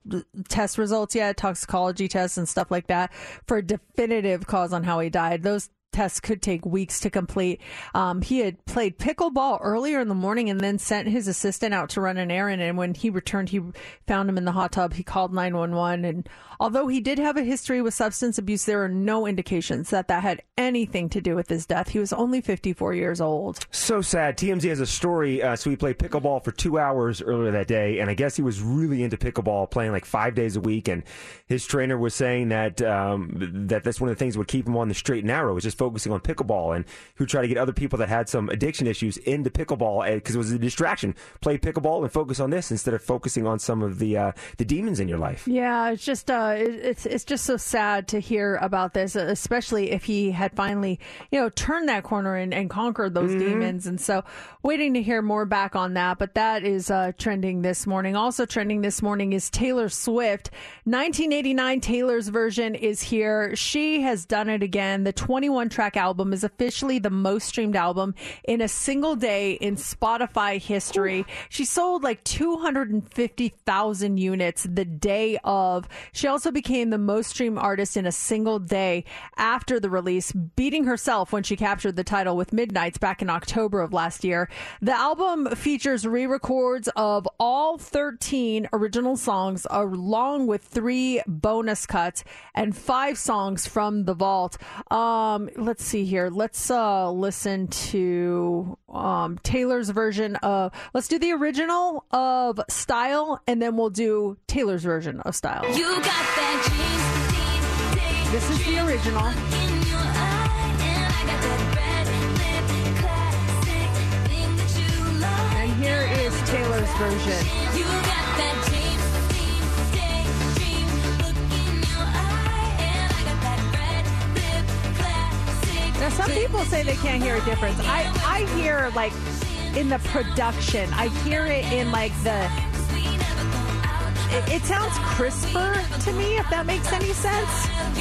test results yet, toxicology tests and stuff like that, for a definitive cause on how he died. Those tests could take weeks to complete. Um, he had played pickleball earlier in the morning and then sent his assistant out to run an errand. And when he returned, he found him in the hot tub. He called 911. And although he did have a history with substance abuse, there are no indications that that had anything to do with his death. He was only 54 years old. So sad. TMZ has a story. Uh, so he played pickleball for two hours earlier that day, and I guess he was really into pickleball, playing like five days a week. And his trainer was saying that um, that that's one of the things that would keep him on the straight and narrow, was just focusing on pickleball. And who try to get other people that had some addiction issues into pickleball because it was a distraction. Play pickleball and focus on this instead of focusing on some of the uh, the demons in your life. Yeah, it's just uh, it, it's it's just so sad to hear about this, especially if he had finally you know turned that corner and, and conquered those Mm-hmm. demons. And so, waiting to hear more back on that. But that is uh, trending this morning. Also trending this morning is Taylor Swift. 1989 Taylor's version is here. She has done it again. The 21 track album is officially the most streamed album in a single day in Spotify history. She sold like 250,000 units the day of. She also became the most streamed artist in a single day after the release, beating herself when she captured the title with Midnights back in October of last year. The album features re records of all 13 original songs, along with three bonus cuts and five songs from the vault. Um, let's see here. Let's uh, listen to um, Taylor's version of. Let's do the original of Style, and then we'll do Taylor's version of Style. You got that jeans, This is the original. eye, and I got that red lip classic thing that you like. And here is Taylor's version. Now, some people say they can't hear a difference. I, I hear like in the production, I hear it in like the. It, it sounds crisper to me, if that makes any sense.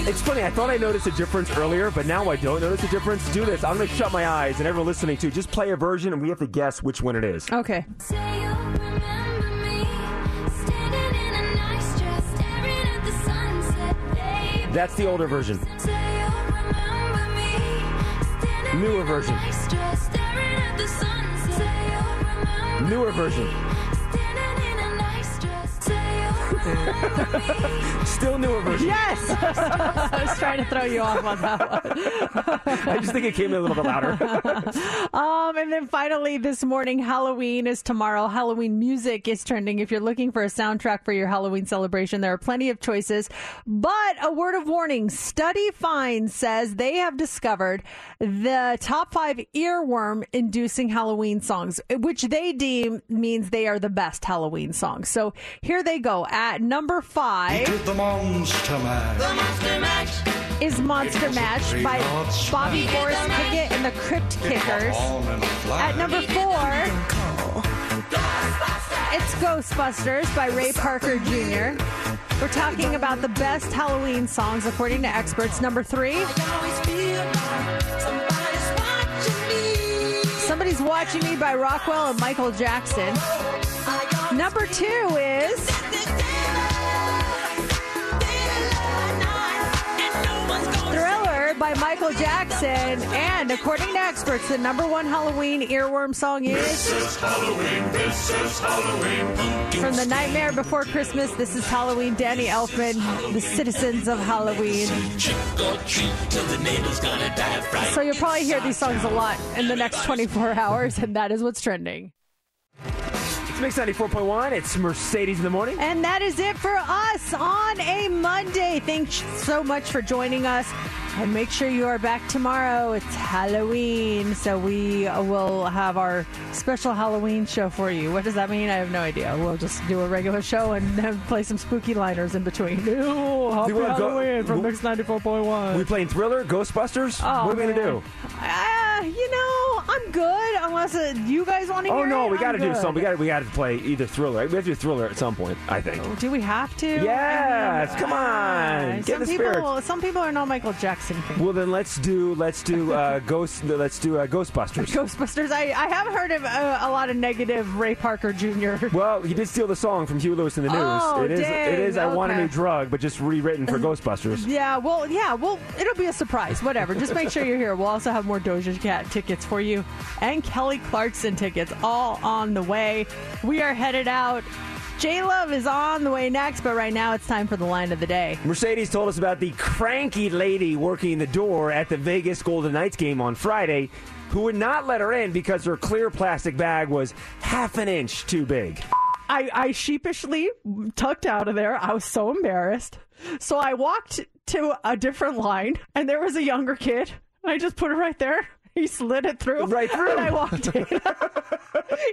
It's funny. I thought I noticed a difference earlier, but now I don't notice a difference. Do this. I'm going to shut my eyes, and everyone listening to just play a version, and we have to guess which one it is. Okay. Say you'll remember me standing in a nice dress, staring at the sunset, babe. That's the older version. You'll remember Newer version. Still newer version. Yes! I was trying to throw you off on that one. I just think it came in a little bit louder. Um, and then finally this morning, Halloween is tomorrow. Halloween music is trending. If you're looking for a soundtrack for your Halloween celebration, there are plenty of choices. But a word of warning, Study Find says they have discovered the top five earworm inducing Halloween songs, which they deem means they are the best Halloween songs. So here they go. At number five Did the monster mash. The monster mash. is Monster Mash by Bobby Boris Pickett and the Crypt Kickers. At number four, it's Ghostbusters by Ray Parker Jr. We're talking about the best Halloween songs according to experts. Number three, Somebody's Watching Me by Rockwell and Michael Jackson. Number two is By Michael Jackson. And according to experts, the number one Halloween earworm song is. This is Halloween, this is Halloween. From The Nightmare Before Christmas. This is Halloween. Danny Elfman, the citizens of Halloween. Trick or treat till the neighbor's gonna die fright. So you'll probably hear these songs a lot in the next 24 hours, and that is what's trending. It's Mix 94.1. It's Mercedes in the morning. And that is it for us on a Monday. Thanks so much for joining us. And make sure you are back tomorrow. It's Halloween. So we will have our special Halloween show for you. What does that mean? I have no idea. We'll just do a regular show and then play some spooky liners in between. Ooh, happy wanna go- Halloween from Mix 94.1. We playing Thriller, Ghostbusters? Oh, what are we going to do? Uh, you know, I'm unless uh, you guys want to Oh no, it. we got to do something. We got we got to play either Thriller. We have to do Thriller at some point. I think. Do we have to? Yes, come on. Uh, some people, spirit. some people are not Michael Jackson fans. Well, then let's do let's do uh, Ghost. Let's do uh, Ghostbusters. Ghostbusters. I, I have heard of uh, a lot of negative Ray Parker Jr. Well, he did steal the song from Huey Lewis and the News. Oh, it is. dang, it is. I want a new drug, but just rewritten for Ghostbusters. Yeah, well, yeah, well, it'll be a surprise. Whatever. Just make sure you're here. We'll also have more Doja Cat tickets for you and Kelly Clarkson tickets all on the way. We are headed out. J Love is on the way next, but right now it's time for the line of the day. Mercedes told us about the cranky lady working the door at the Vegas Golden Knights game on Friday, who would not let her in because her clear plastic bag was half an inch too big. I, I sheepishly tucked out of there. I was so embarrassed. So I walked to a different line, and there was a younger kid. I just put it right there. He slid it through. Right through. And I walked in.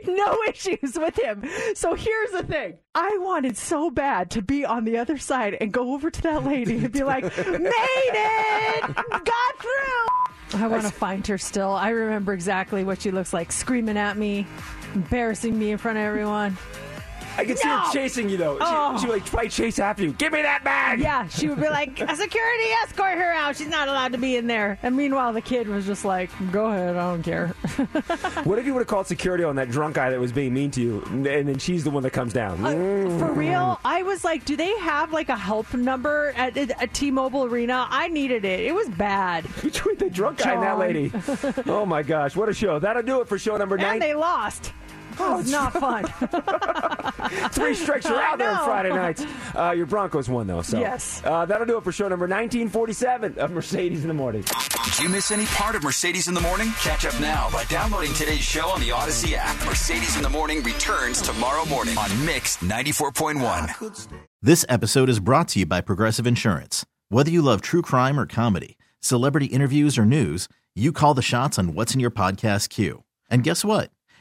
no issues with him. So here's the thing. I wanted so bad to be on the other side and go over to that lady and be like, made it! Got through! I want to find her still. I remember exactly what she looks like, screaming at me, embarrassing me in front of everyone. I can see No! her chasing you though. She, Oh. she would like try chase after you. Give me that bag. Yeah, she would be like, a security escort her out. She's not allowed to be in there. And meanwhile, the kid was just like, go ahead, I don't care. What if you would have called security on that drunk guy that was being mean to you, and then she's the one that comes down? Mm. For real, I was like, do they have like a help number at, at T-Mobile Arena? I needed it. It was bad. Between the drunk guy and that lady. oh my gosh, what a show! That'll do it for show number nine. And they lost. Oh, It was not fun. Three strikes you're out there on. Friday nights. Uh, your Broncos won though, so Yes. Uh, that'll do it for show number 1947 of Mercedes in the Morning. Did you miss any part of Mercedes in the Morning? Catch up now by downloading today's show on the Odyssey app. Mercedes in the Morning returns tomorrow morning on Mix 94.1. This episode is brought to you by Progressive Insurance. Whether you love true crime or comedy, celebrity interviews or news, you call the shots on what's in your podcast queue. And guess what?